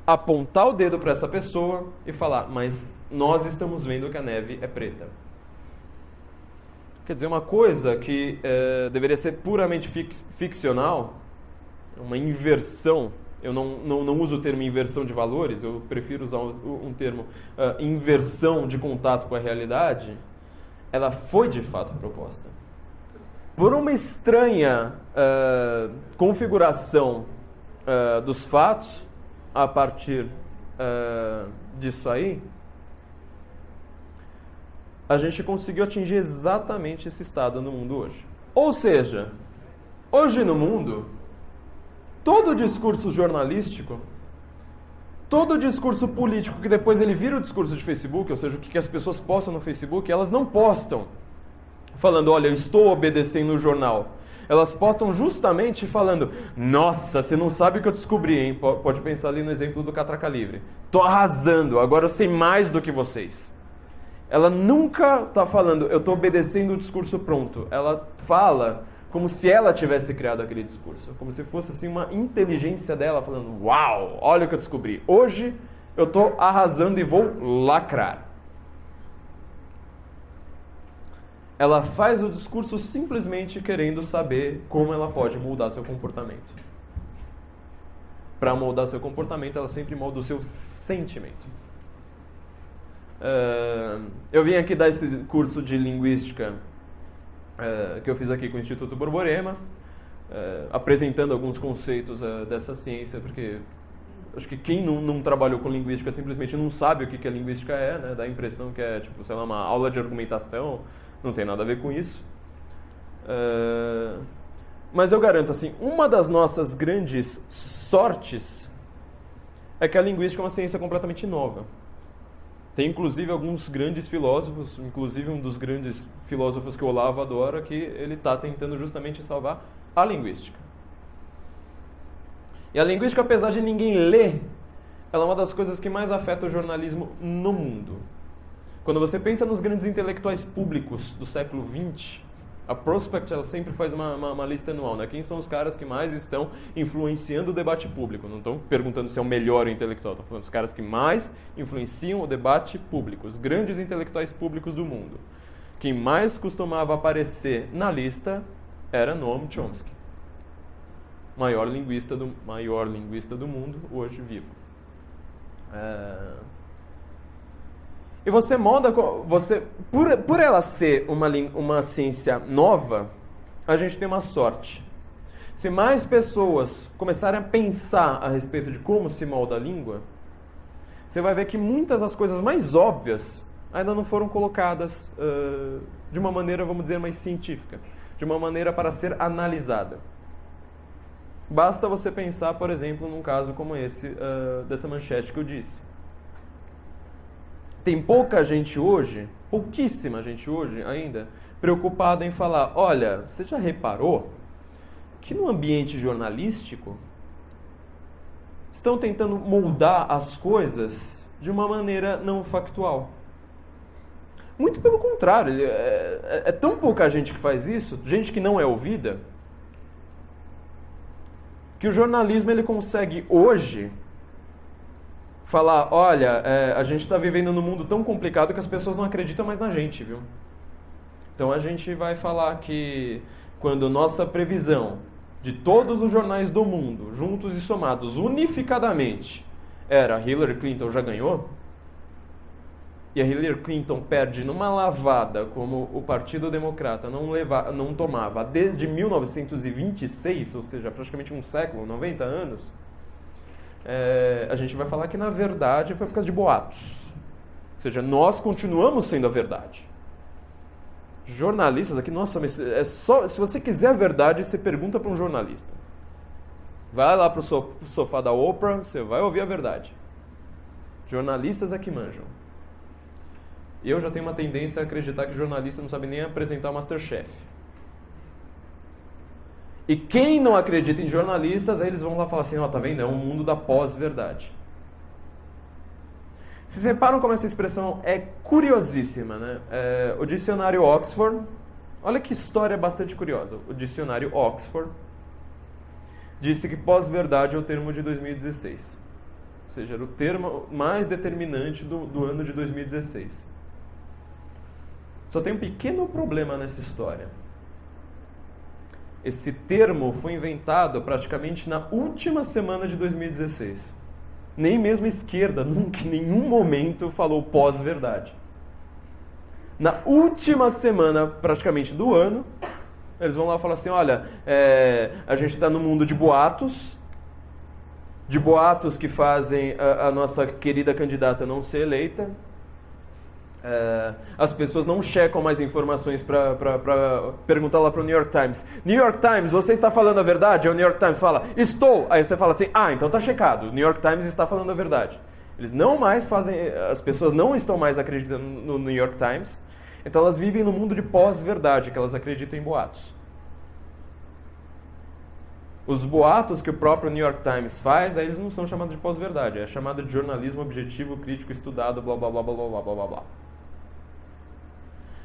apontar o dedo para essa pessoa e falar, mas nós estamos vendo que a neve é preta. Quer dizer, uma coisa que é, deveria ser puramente ficcional, uma inversão eu não, não, não, uso o termo inversão de valores, eu prefiro usar um termo uh, inversão de contato com a realidade, ela foi de fato proposta. Por uma estranha uh, configuração uh, dos fatos, a partir disso aí, a gente conseguiu atingir exatamente esse estado no mundo hoje. Ou seja, hoje no mundo, todo discurso jornalístico, todo discurso político que depois ele vira o discurso de Facebook, ou seja, o que as pessoas postam no Facebook, elas não postam falando, olha, eu estou obedecendo o jornal. Elas postam justamente falando, nossa, você não sabe o que eu descobri, hein? Pode pensar ali no exemplo do Catraca Livre. Tô arrasando, agora eu sei mais do que vocês. Ela nunca está falando, eu estou obedecendo o discurso pronto. Ela fala como se ela tivesse criado aquele discurso, como se fosse assim uma inteligência dela falando: "Uau, olha o que eu descobri. Hoje eu estou arrasando e vou lacrar". Ela faz o discurso simplesmente querendo saber como ela pode moldar seu comportamento. Para moldar seu comportamento, ela sempre molda o seu sentimento. Uh, eu vim aqui dar esse curso de linguística é, que eu fiz aqui com o Instituto Borborema, é, apresentando alguns conceitos é, dessa ciência, porque acho que quem não, não, trabalhou com linguística simplesmente não sabe o que, que a linguística é, né? dá a impressão que é, tipo, sei lá, uma aula de argumentação, não tem nada a ver com isso. Uh, mas eu garanto, assim, uma das nossas grandes sortes é que a linguística é uma ciência completamente nova. Tem inclusive alguns grandes filósofos, inclusive um dos grandes filósofos que o Olavo adora, que ele está tentando justamente salvar a linguística. E a linguística, apesar de ninguém ler, ela é uma das coisas que mais afeta o jornalismo no mundo. Quando você pensa nos grandes intelectuais públicos do século XX, a Prospect ela sempre faz uma, uma, uma, lista anual, né? Quem são os caras que mais estão influenciando o debate público? Não estão perguntando se é o melhor intelectual, estão falando dos caras que mais influenciam o debate público, os grandes intelectuais públicos do mundo. Quem mais costumava aparecer na lista era Noam Chomsky, maior linguista do, maior linguista do mundo, hoje vivo. É... E você moda, você, por, por ela ser uma, uma ciência nova, a gente tem uma sorte. Se mais pessoas começarem a pensar a respeito de como se molda a língua, você vai ver que muitas das coisas mais óbvias ainda não foram colocadas uh, de uma maneira, vamos dizer, mais científica, de uma maneira para ser analisada. Basta você pensar, por exemplo, num caso como esse, uh, dessa manchete que eu disse. Tem pouca gente hoje, pouquíssima gente hoje ainda, preocupada em falar: olha, você já reparou que no ambiente jornalístico estão tentando moldar as coisas de uma maneira não factual? Muito pelo contrário, é, é, é tão pouca gente que faz isso, gente que não é ouvida, que o jornalismo ele consegue hoje falar, olha, é, a gente está vivendo num mundo tão complicado que as pessoas não acreditam mais na gente, viu? Então a gente vai falar que quando nossa previsão de todos os jornais do mundo, juntos e somados, unificadamente, era Hillary Clinton já ganhou, e a Hillary Clinton perde numa lavada como o Partido Democrata não, leva, não tomava desde 1926, ou seja, praticamente um século, 90 anos, é, a gente vai falar que na verdade foi por causa de boatos. Ou seja, nós continuamos sendo a verdade. Jornalistas aqui, nossa, mas é só, se você quiser a verdade, você pergunta para um jornalista. Vai lá para o sofá da Oprah, você vai ouvir a verdade. Jornalistas é que manjam. Eu já tenho uma tendência a acreditar que jornalista não sabe nem apresentar o Masterchef. E quem não acredita em jornalistas, aí eles vão lá falar assim, ó, oh, tá vendo? É um mundo da pós-verdade. Vocês reparam como essa expressão é curiosíssima, né? É, o dicionário Oxford, olha que história bastante curiosa. O dicionário Oxford disse que pós-verdade é o termo de 2016. Ou seja, era o termo mais determinante do, do ano de 2016. Só tem um pequeno problema nessa história. Esse termo foi inventado praticamente na última semana de 2016. Nem mesmo a esquerda nunca em nenhum momento falou pós-verdade. Na última semana, praticamente do ano, eles vão lá falar assim: olha, é, a gente está no mundo de boatos, de boatos que fazem a, a nossa querida candidata não ser eleita, é, as pessoas não checam mais informações para perguntar lá para o New York Times. New York Times, você está falando a verdade? O New York Times fala, estou. Aí você fala assim, ah, então tá checado. O New York Times está falando a verdade. Eles não mais fazem, as pessoas não estão mais acreditando no New York Times. Então elas vivem no mundo de pós-verdade, que elas acreditam em boatos. Os boatos que o próprio New York Times faz, aí eles não são chamados de pós-verdade, é chamado de jornalismo objetivo, crítico, estudado, blá blá blá blá blá blá blá blá.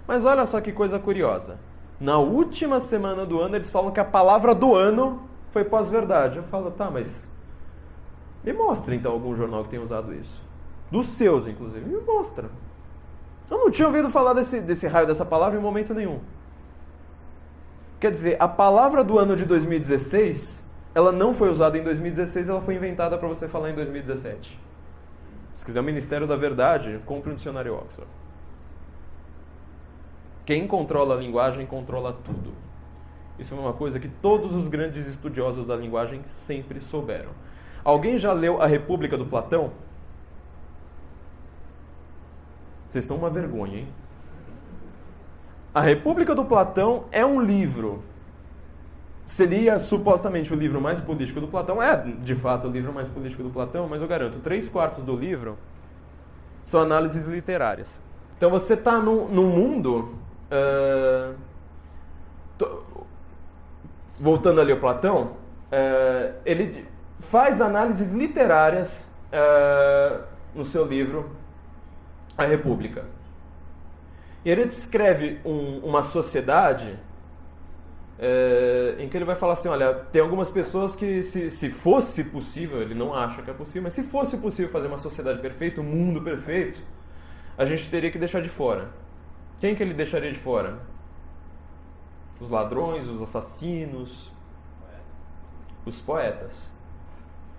Mas olha só que coisa curiosa. Na última semana do ano, eles falam que a palavra do ano foi pós-verdade. Eu falo, tá, mas me mostra então algum jornal que tenha usado isso. Dos seus, inclusive. Me mostra. Eu não tinha ouvido falar desse, desse raio dessa palavra em momento nenhum. Quer dizer, a palavra do ano de 2016, ela não foi usada em 2016, ela foi inventada para você falar em 2017. Se quiser o Ministério da Verdade, compre um dicionário Oxford. Quem controla a linguagem controla tudo. Isso é uma coisa que todos os grandes estudiosos da linguagem sempre souberam. Alguém já leu A República do Platão? Vocês são uma vergonha, hein? A República do Platão é um livro. Seria supostamente o livro mais político do Platão. É, de fato, o livro mais político do Platão, mas eu garanto, três quartos do livro são análises literárias. Então você está num, num, mundo. Uh, voltando ali ao Platão, uh, ele faz análises literárias uh, no seu livro A República. E ele descreve um, uma sociedade é, em que ele vai falar assim: olha, tem algumas pessoas que, se, se fosse possível, ele não acha que é possível, mas se fosse possível fazer uma sociedade perfeita, um mundo perfeito, a gente teria que deixar de fora. Quem que ele deixaria de fora? Os ladrões, os assassinos, os poetas.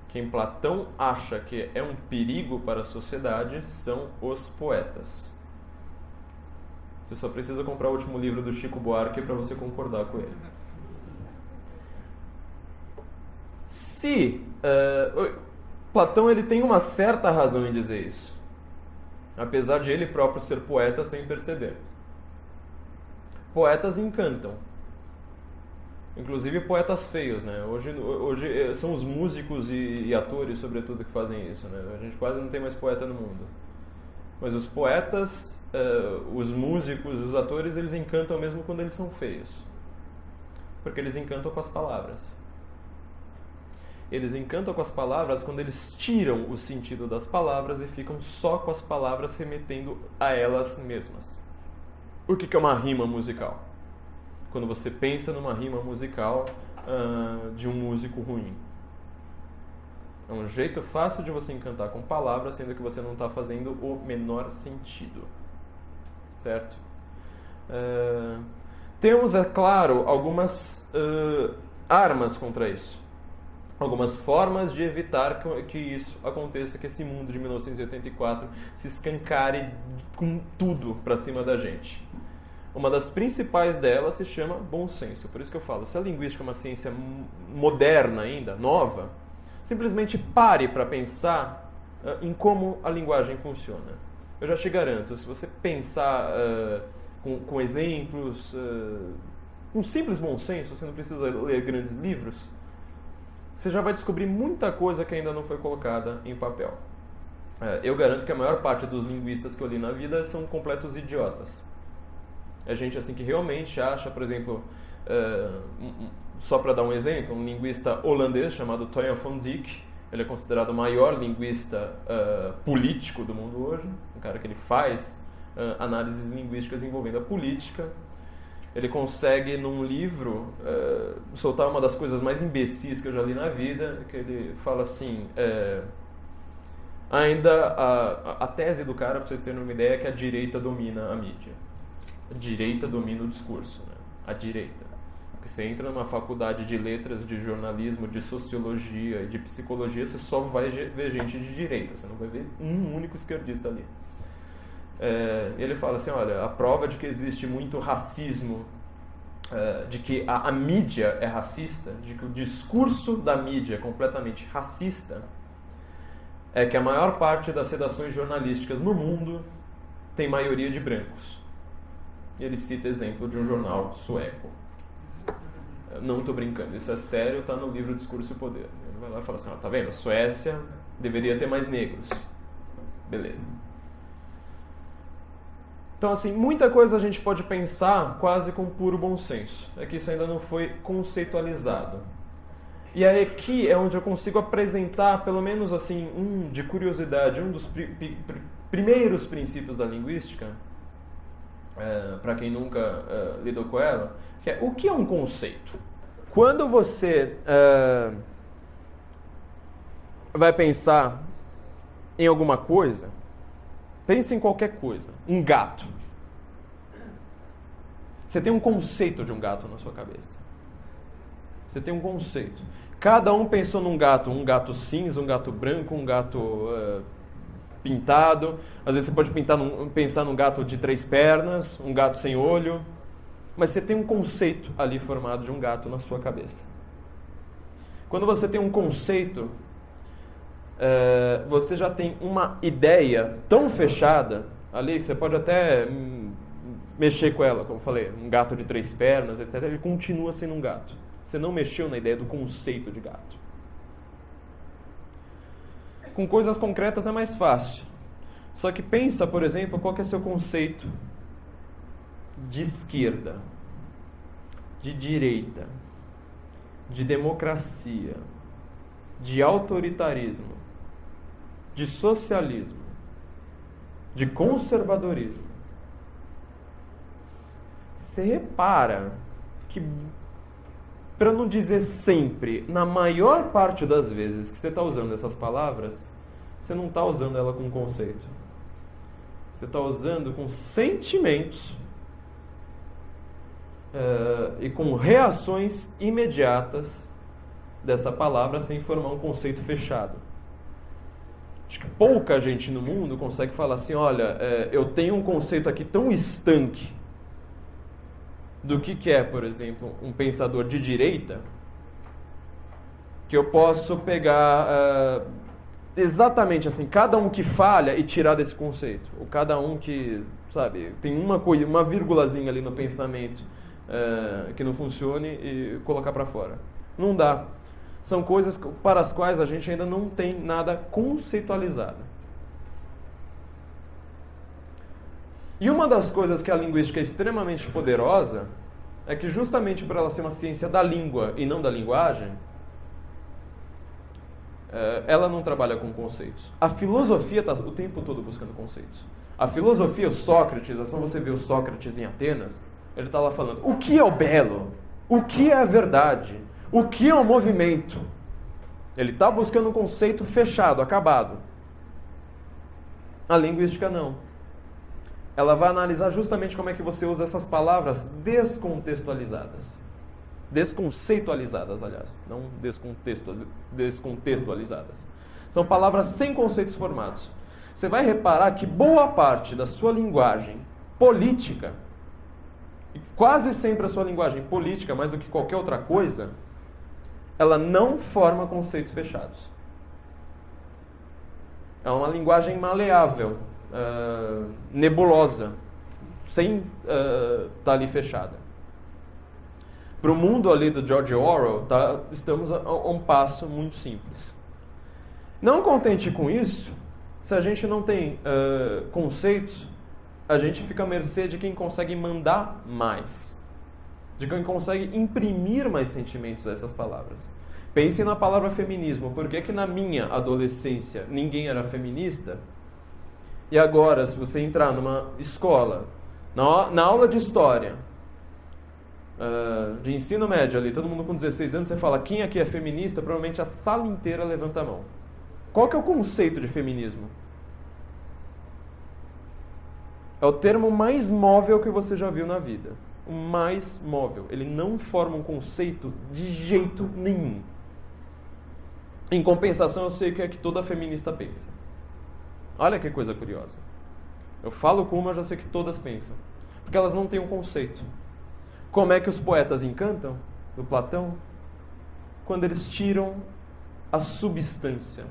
Quem Platão acha que é um perigo para a sociedade são os poetas. Você só precisa comprar o último livro do Chico Buarque para você concordar com ele. Se uh, Platão ele tem uma certa razão em dizer isso, apesar de ele próprio ser poeta sem perceber. Poetas encantam. Inclusive poetas feios, né? Hoje, hoje eh, são os músicos e, e atores, sobretudo, que fazem isso, né? A gente quase não tem mais poeta no mundo. Mas os poetas, uh, os músicos, os atores, eles encantam mesmo quando eles são feios. Porque eles encantam com as palavras. Eles encantam com as palavras quando eles tiram o sentido das palavras e ficam só com as palavras remetendo a elas mesmas. O que é uma rima musical? Quando você pensa numa rima musical uh, de um músico ruim. É um jeito fácil de você encantar com palavras, sendo que você não está fazendo o menor sentido. Certo? Uh, temos, é claro, algumas uh, armas contra isso. Algumas formas de evitar que isso aconteça, que esse mundo de 1984 se escancare com tudo para cima da gente. Uma das principais delas se chama bom senso. Por isso que eu falo, se a linguística é uma ciência moderna ainda, nova, Simplesmente pare para pensar uh, em como a linguagem funciona. Eu já te garanto, se você pensar uh, com, com, exemplos, uh, com simples bom senso, você não precisa ler grandes livros, você já vai descobrir muita coisa que ainda não foi colocada em papel. eu garanto que a maior parte dos linguistas que eu li na vida são completos idiotas. É gente assim que realmente acha, por exemplo, só para dar um exemplo, um linguista holandês chamado Toya von Dijk, ele é considerado o maior linguista uh, político do mundo hoje, um cara que ele faz análises linguísticas envolvendo a política. Ele consegue, num livro, uh, soltar uma das coisas mais imbecis que eu já li na vida, que ele fala assim... ainda a, a tese do cara, para vocês terem uma ideia, é que a direita domina a mídia. A direita domina o discurso, né? a direita. Porque você entra numa faculdade de letras, de jornalismo, de sociologia e de psicologia, você só vai ver gente de direita, você não vai ver um único esquerdista ali. É, ele fala assim: olha, a prova de que existe muito racismo, é, de que a, a mídia é racista, de que o discurso da mídia é completamente racista, é que a maior parte das redações jornalísticas no mundo tem maioria de brancos. Ele cita exemplo de um jornal sueco. Não estou brincando, isso é sério, está no livro Discurso e Poder. Ele vai lá e fala assim: ó, tá vendo? Suécia deveria ter mais negros. Beleza. Então, assim, muita coisa a gente pode pensar quase com puro bom senso. É que isso ainda não foi conceitualizado. E aí aqui é onde eu consigo apresentar, pelo menos assim, um de curiosidade, um dos pri pri primeiros princípios da linguística, é, para quem nunca é, lidou com ela, que é o que é um conceito? Quando você é, vai pensar em alguma coisa, pense em qualquer coisa. Um gato. Você tem um conceito de um gato na sua cabeça. Você tem um conceito. Cada um pensou num gato, um gato cinza, um gato branco, um gato uh, pintado. Às vezes você pode num, pensar num gato de três pernas, um gato sem olho. Mas você tem um conceito ali formado de um gato na sua cabeça. Quando você tem um conceito, é, você já tem uma ideia tão fechada ali que você pode até hum, mexer com ela, como eu falei, um gato de três pernas, etc., ele continua sendo um gato. Você não mexeu na ideia do conceito de gato. Com coisas concretas é mais fácil. Só que pensa, por exemplo, qual que é seu conceito de esquerda, de direita, de democracia, de autoritarismo, de socialismo, de conservadorismo. Você repara que, para não dizer sempre, na maior parte das vezes que você está usando essas palavras, você não está usando ela com conceito. Você está usando com sentimentos uh, e com reações imediatas dessa palavra sem formar um conceito fechado. Acho que pouca gente no mundo consegue falar assim: olha, é, eu tenho um conceito aqui tão estanque do que, que é, por exemplo, um pensador de direita, que eu posso pegar uh, exatamente assim, cada um que falha e tirar desse conceito. Ou cada um que, sabe, tem uma coisa, uma vírgulazinha ali no pensamento uh, que não funcione e colocar para fora. Não dá são coisas para as quais a gente ainda não tem nada conceitualizado. E uma das coisas que a linguística é extremamente poderosa é que, justamente por ela ser uma ciência da língua e não da linguagem, eh, ela não trabalha com conceitos. A filosofia está o tempo todo buscando conceitos. A filosofia, o Sócrates, é só você ver o Sócrates em Atenas, ele está lá falando: o que é o belo? O que é a verdade? O que é um movimento? Ele está buscando um conceito fechado, acabado. A linguística não. Ela vai analisar justamente como é que você usa essas palavras descontextualizadas. Desconceitualizadas, aliás, não descontextualizadas. São palavras sem conceitos formados. Você vai reparar que boa parte da sua linguagem política, e quase sempre a sua linguagem política, mais do que qualquer outra coisa, ela não forma conceitos fechados. É uma linguagem maleável, uh, nebulosa, sem estar uh, tá ali fechada. Para o mundo ali do George Orwell, tá, estamos a, a um passo muito simples. Não contente com isso, se a gente não tem uh, conceitos, a gente fica à mercê de quem consegue mandar mais de quem consegue imprimir mais sentimentos a essas palavras. Pense na palavra feminismo. Por que, que na minha adolescência ninguém era feminista? E agora, se você entrar numa escola, na, na aula de história, uh, de ensino médio ali, todo mundo com 16 anos, você fala quem aqui é feminista, provavelmente a sala inteira levanta a mão. Qual que é o conceito de feminismo? É o termo mais móvel que você já viu na vida mais móvel. Ele não forma um conceito de jeito nenhum. Em compensação, eu sei o que é que toda feminista pensa. Olha que coisa curiosa. Eu falo com uma, já sei que todas pensam. Porque elas não têm um conceito. Como é que os poetas encantam? Do Platão? Quando eles tiram a substância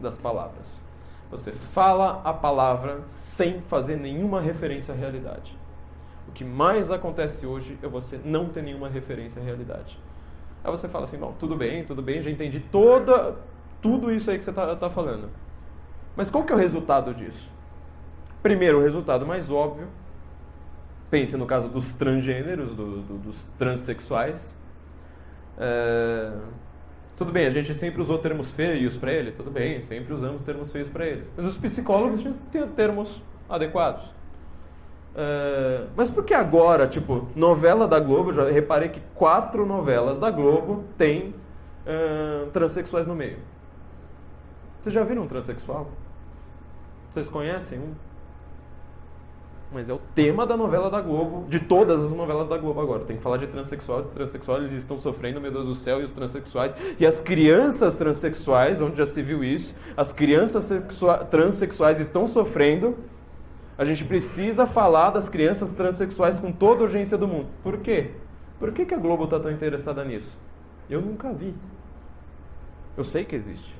das palavras. Você fala a palavra sem fazer nenhuma referência à realidade. O que mais acontece hoje é você não ter nenhuma referência à realidade. Aí você fala assim, bom, tudo bem, tudo bem, já entendi toda, tudo isso aí que você está tá falando. Mas qual que é o resultado disso? Primeiro, o resultado mais óbvio, pense no caso dos transgêneros, do, do, dos transexuais. É... Tudo bem, a gente sempre usou termos feios para ele, tudo bem, sempre usamos termos feios para eles. Mas os psicólogos têm termos adequados. Uh, mas por que agora, tipo, novela da Globo, já reparei que quatro novelas da Globo têm uh, transexuais no meio. Vocês já viram um transexual? Vocês conhecem um? Mas é o tema da novela da Globo, de todas as novelas da Globo agora. Tem que falar de transexual, de transexual, eles estão sofrendo, meu Deus do céu, e os transexuais. E as crianças transexuais, onde já se viu isso, as crianças transexuais estão sofrendo a gente precisa falar das crianças transexuais com toda a urgência do mundo. Por quê? Por que, que a Globo está tão interessada nisso? Eu nunca vi. Eu sei que existe.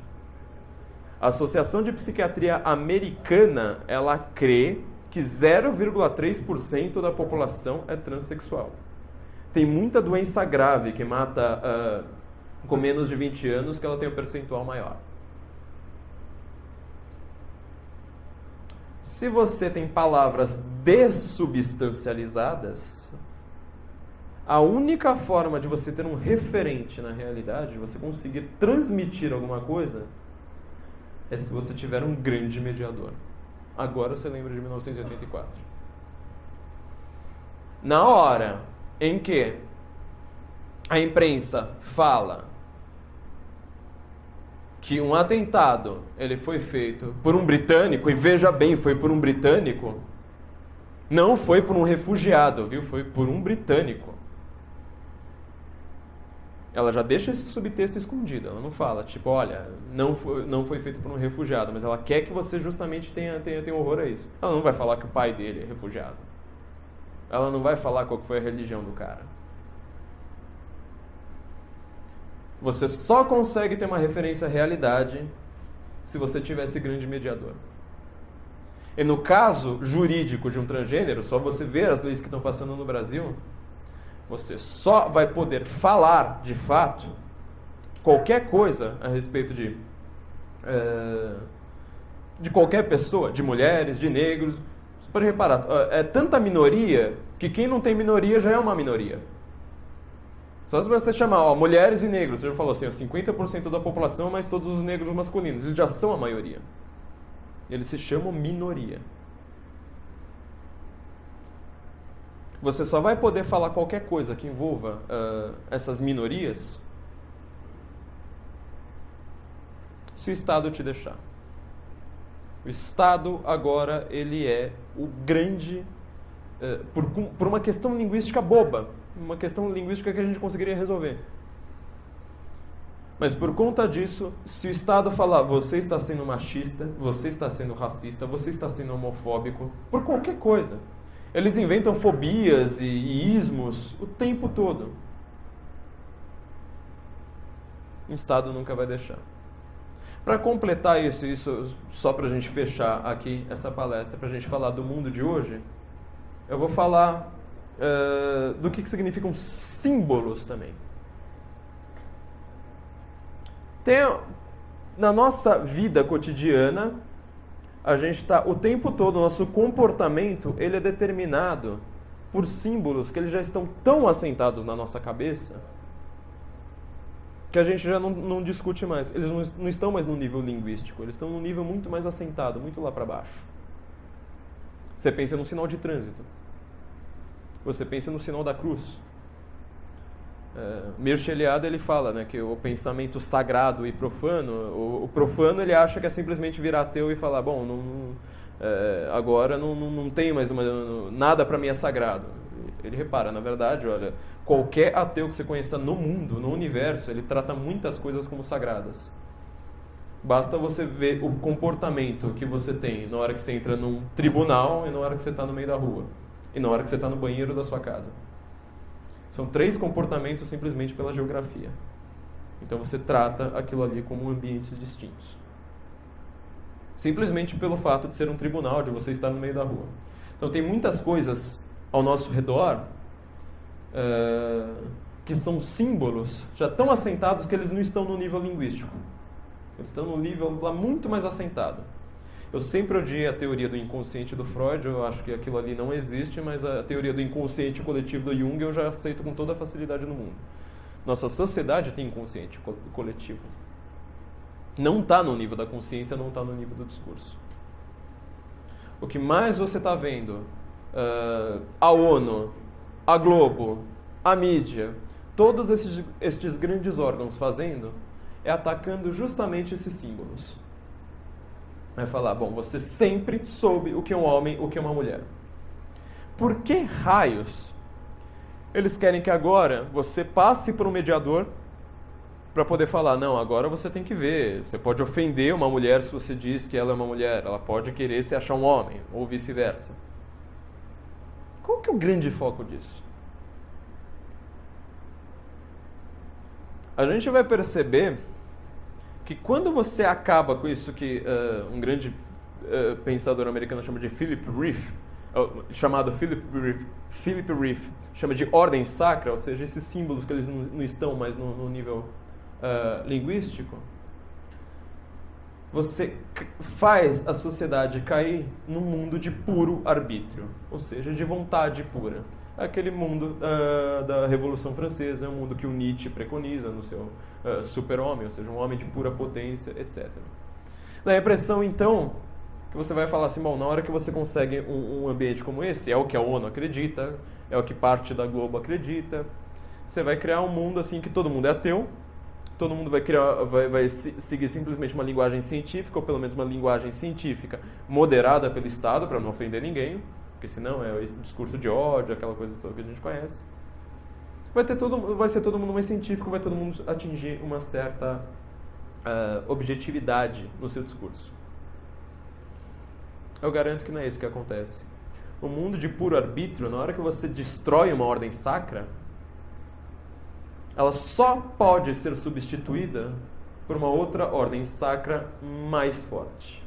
A Associação de Psiquiatria Americana, ela crê que 0,3% da população é transexual. Tem muita doença grave que mata uh, com menos de 20 anos que ela tem um percentual maior. Se você tem palavras dessubstancializadas, a única forma de você ter um referente na realidade, de você conseguir transmitir alguma coisa, é se você tiver um grande mediador. Agora você lembra de 1984. Na hora em que a imprensa fala que um atentado ele foi feito por um britânico, e veja bem, foi por um britânico, não foi por um refugiado, viu? Foi por um britânico. Ela já deixa esse subtexto escondido. Ela não fala, tipo, olha, não foi, não foi feito por um refugiado, mas ela quer que você justamente tenha, tenha, tenha horror a isso. Ela não vai falar que o pai dele é refugiado. Ela não vai falar qual foi a religião do cara. Você só consegue ter uma referência à realidade se você tiver esse grande mediador. E no caso jurídico de um transgênero, só você ver as leis que estão passando no Brasil, você só vai poder falar de fato qualquer coisa a respeito de, é, de qualquer pessoa, de mulheres, de negros. Você pode reparar, é tanta minoria que quem não tem minoria já é uma minoria. Só se você chamar ó, mulheres e negros, você já falou assim, ó, 50% da população, mas todos os negros masculinos, eles já são a maioria. Eles se chamam minoria. Você só vai poder falar qualquer coisa que envolva uh, essas minorias se o Estado te deixar. O Estado agora ele é o grande, uh, por, por uma questão linguística boba, uma questão linguística que a gente conseguiria resolver. Mas por conta disso, se o Estado falar você está sendo machista, você está sendo racista, você está sendo homofóbico, por qualquer coisa, eles inventam fobias e, e ismos o tempo todo. O Estado nunca vai deixar. Para completar isso, isso só para a gente fechar aqui essa palestra, para a gente falar do mundo de hoje, eu vou falar uh, do que, que significam símbolos também. Tem, na nossa vida cotidiana, a gente está o tempo todo, o nosso comportamento ele é determinado por símbolos que eles já estão tão assentados na nossa cabeça que a gente já não, não discute mais. Eles não, não estão mais no nível linguístico, eles estão num nível muito mais assentado, muito lá para baixo. Você pensa no sinal de trânsito. Você pensa no sinal da cruz. É, Mircea ele fala né, que o pensamento sagrado e profano, o, o, profano ele acha que é simplesmente virar ateu e falar, bom, não, é, agora não, não, não, tem mais uma, nada para mim é sagrado. Ele repara, na verdade, olha, qualquer ateu que você conheça no mundo, no universo, ele trata muitas coisas como sagradas. Basta você ver o comportamento que você tem na hora que você entra num tribunal e na hora que você está no meio da rua. E na hora que você está no banheiro da sua casa. São três comportamentos simplesmente pela geografia. Então você trata aquilo ali como ambientes distintos. Simplesmente pelo fato de ser um tribunal, de você estar no meio da rua. Então tem muitas coisas ao nosso redor uh, que são símbolos já tão assentados que eles não estão no nível linguístico. Eles estão no nível lá muito mais assentado. Eu sempre odiei a teoria do inconsciente do Freud, eu acho que aquilo ali não existe, mas a teoria do inconsciente coletivo do Jung eu já aceito com toda a facilidade no mundo. Nossa sociedade tem inconsciente coletivo. Não está no nível da consciência, não está no nível do discurso. O que mais você está vendo, uh, a ONU, a Globo, a mídia, todos esses, estes grandes órgãos fazendo, é atacando justamente esses símbolos. Vai falar, bom, você sempre soube o que um homem, o que é uma mulher. Por que raios eles querem que agora você passe por um mediador para poder falar, não, agora você tem que ver, você pode ofender uma mulher se você diz que ela é uma mulher, ela pode querer se achar um homem, ou vice-versa. Qual que é o grande foco disso? A gente vai perceber que quando você acaba com isso que uh, um grande uh, pensador americano chama de Philip Reef, chamado Philip Reef, Philip Reef, chama de ordem sacra, ou seja, esses símbolos que eles não, estão mais no, no nível uh, linguístico, você faz a sociedade cair num mundo de puro arbítrio, ou seja, de vontade pura. Aquele mundo uh, da Revolução Francesa, um mundo que o Nietzsche preconiza no seu uh, super-homem, ou seja, um homem de pura potência, etc. A impressão, então, que você vai falar assim, bom, na hora que você consegue um, um ambiente como esse, é o que a ONU acredita, é o que parte da Globo acredita, você vai criar um mundo assim que todo mundo é ateu, todo mundo vai, criar, vai, vai seguir simplesmente uma linguagem científica, ou pelo menos uma linguagem científica moderada pelo Estado, para não ofender ninguém, porque senão é esse discurso de ódio, aquela coisa toda que a gente conhece. Vai, ter todo, vai ser todo mundo mais científico, vai todo mundo atingir uma certa uh, objetividade no seu discurso. Eu garanto que não é isso que acontece. O mundo de puro arbítrio, na hora que você destrói uma ordem sacra, ela só pode ser substituída por uma outra ordem sacra mais forte.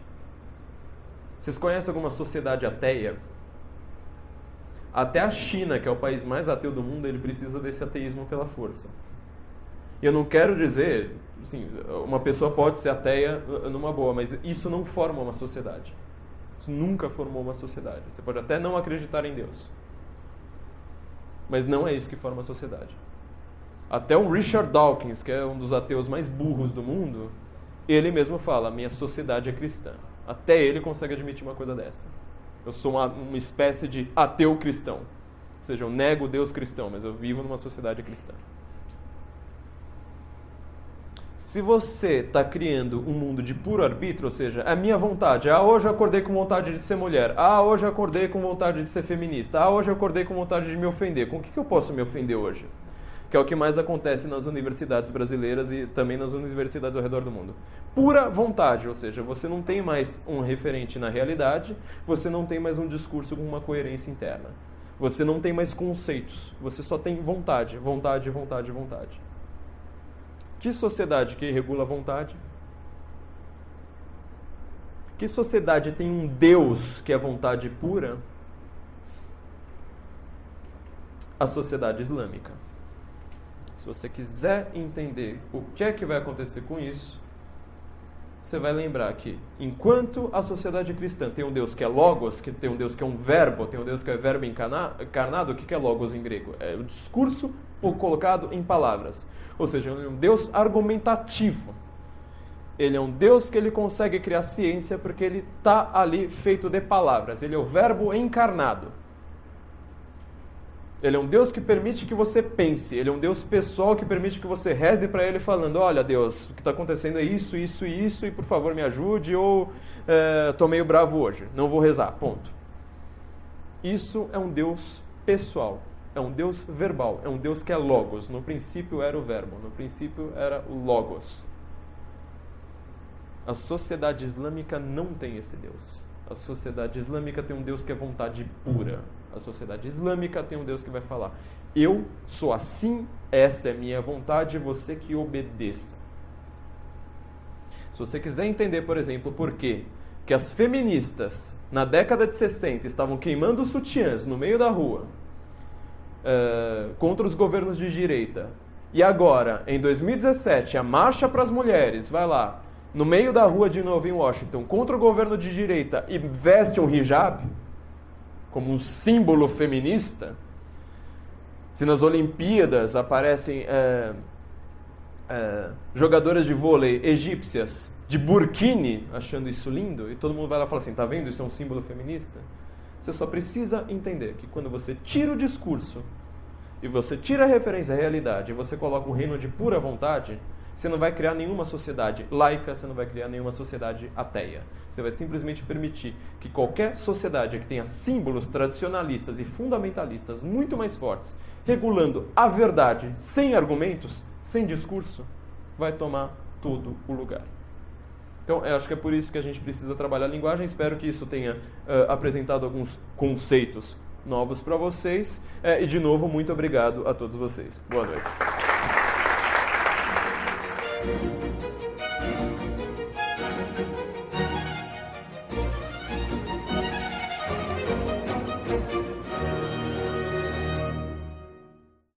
Vocês conhecem alguma sociedade ateia? Até a China, que é o país mais ateu do mundo, ele precisa desse ateísmo pela força. Eu não quero dizer, assim, uma pessoa pode ser ateia numa boa, mas isso não forma uma sociedade. Isso nunca formou uma sociedade. Você pode até não acreditar em Deus. Mas não é isso que forma a sociedade. Até o Richard Dawkins, que é um dos ateus mais burros do mundo, ele mesmo fala: minha sociedade é cristã. Até ele consegue admitir uma coisa dessa. Eu sou uma, uma espécie de ateu cristão. Ou seja, eu nego Deus cristão, mas eu vivo numa sociedade cristã. Se você está criando um mundo de puro arbítrio, ou seja, é a minha vontade, ah, hoje eu acordei com vontade de ser mulher, ah, hoje eu acordei com vontade de ser feminista, ah, hoje eu acordei com vontade de me ofender, com o que, que eu posso me ofender hoje? Que é o que mais acontece nas universidades brasileiras e também nas universidades ao redor do mundo. Pura vontade, ou seja, você não tem mais um referente na realidade, você não tem mais um discurso com uma coerência interna. Você não tem mais conceitos, você só tem vontade, vontade, vontade, vontade. Que sociedade que regula a vontade? Que sociedade tem um Deus que é vontade pura? A sociedade islâmica. Se você quiser entender o que é que vai acontecer com isso, você vai lembrar que enquanto a sociedade cristã tem um Deus que é logos, que tem um Deus que é um verbo, tem um Deus que é verbo encarnado, o que é logos em grego? É o discurso colocado em palavras. Ou seja, é um Deus argumentativo. Ele é um Deus que ele consegue criar ciência porque ele está ali feito de palavras. Ele é o verbo encarnado. Ele é um Deus que permite que você pense. Ele é um Deus pessoal que permite que você reze para Ele falando: Olha, Deus, o que está acontecendo é isso, isso e isso, e por favor me ajude, ou é, meio bravo hoje, não vou rezar. Ponto. Isso é um Deus pessoal. É um Deus verbal. É um Deus que é Logos. No princípio era o Verbo. No princípio era o Logos. A sociedade islâmica não tem esse Deus. A sociedade islâmica tem um Deus que é vontade pura a sociedade islâmica tem um Deus que vai falar: Eu sou assim, essa é minha vontade, você que obedeça. Se você quiser entender, por exemplo, por quê que as feministas na década de 60 estavam queimando sutiãs no meio da rua uh, contra os governos de direita, e agora, em 2017, a marcha para as mulheres vai lá no meio da rua de novo em Washington contra o governo de direita e veste um hijab como um símbolo feminista, se nas Olimpíadas aparecem é, é, jogadoras de vôlei egípcias de burkini, achando isso lindo, e todo mundo vai lá e fala assim: tá vendo? Isso é um símbolo feminista. Você só precisa entender que quando você tira o discurso e você tira a referência à realidade e você coloca um reino de pura vontade, você não vai criar nenhuma sociedade laica, você não vai criar nenhuma sociedade ateia. Você vai simplesmente permitir que qualquer sociedade que tenha símbolos tradicionalistas e fundamentalistas muito mais fortes, regulando a verdade sem argumentos, sem discurso, vai tomar todo o lugar. Então, eu acho que é por isso que a gente precisa trabalhar a linguagem. Espero que isso tenha uh, apresentado alguns conceitos novos para vocês. Uh, e, de novo, muito obrigado a todos vocês. Boa noite. thank you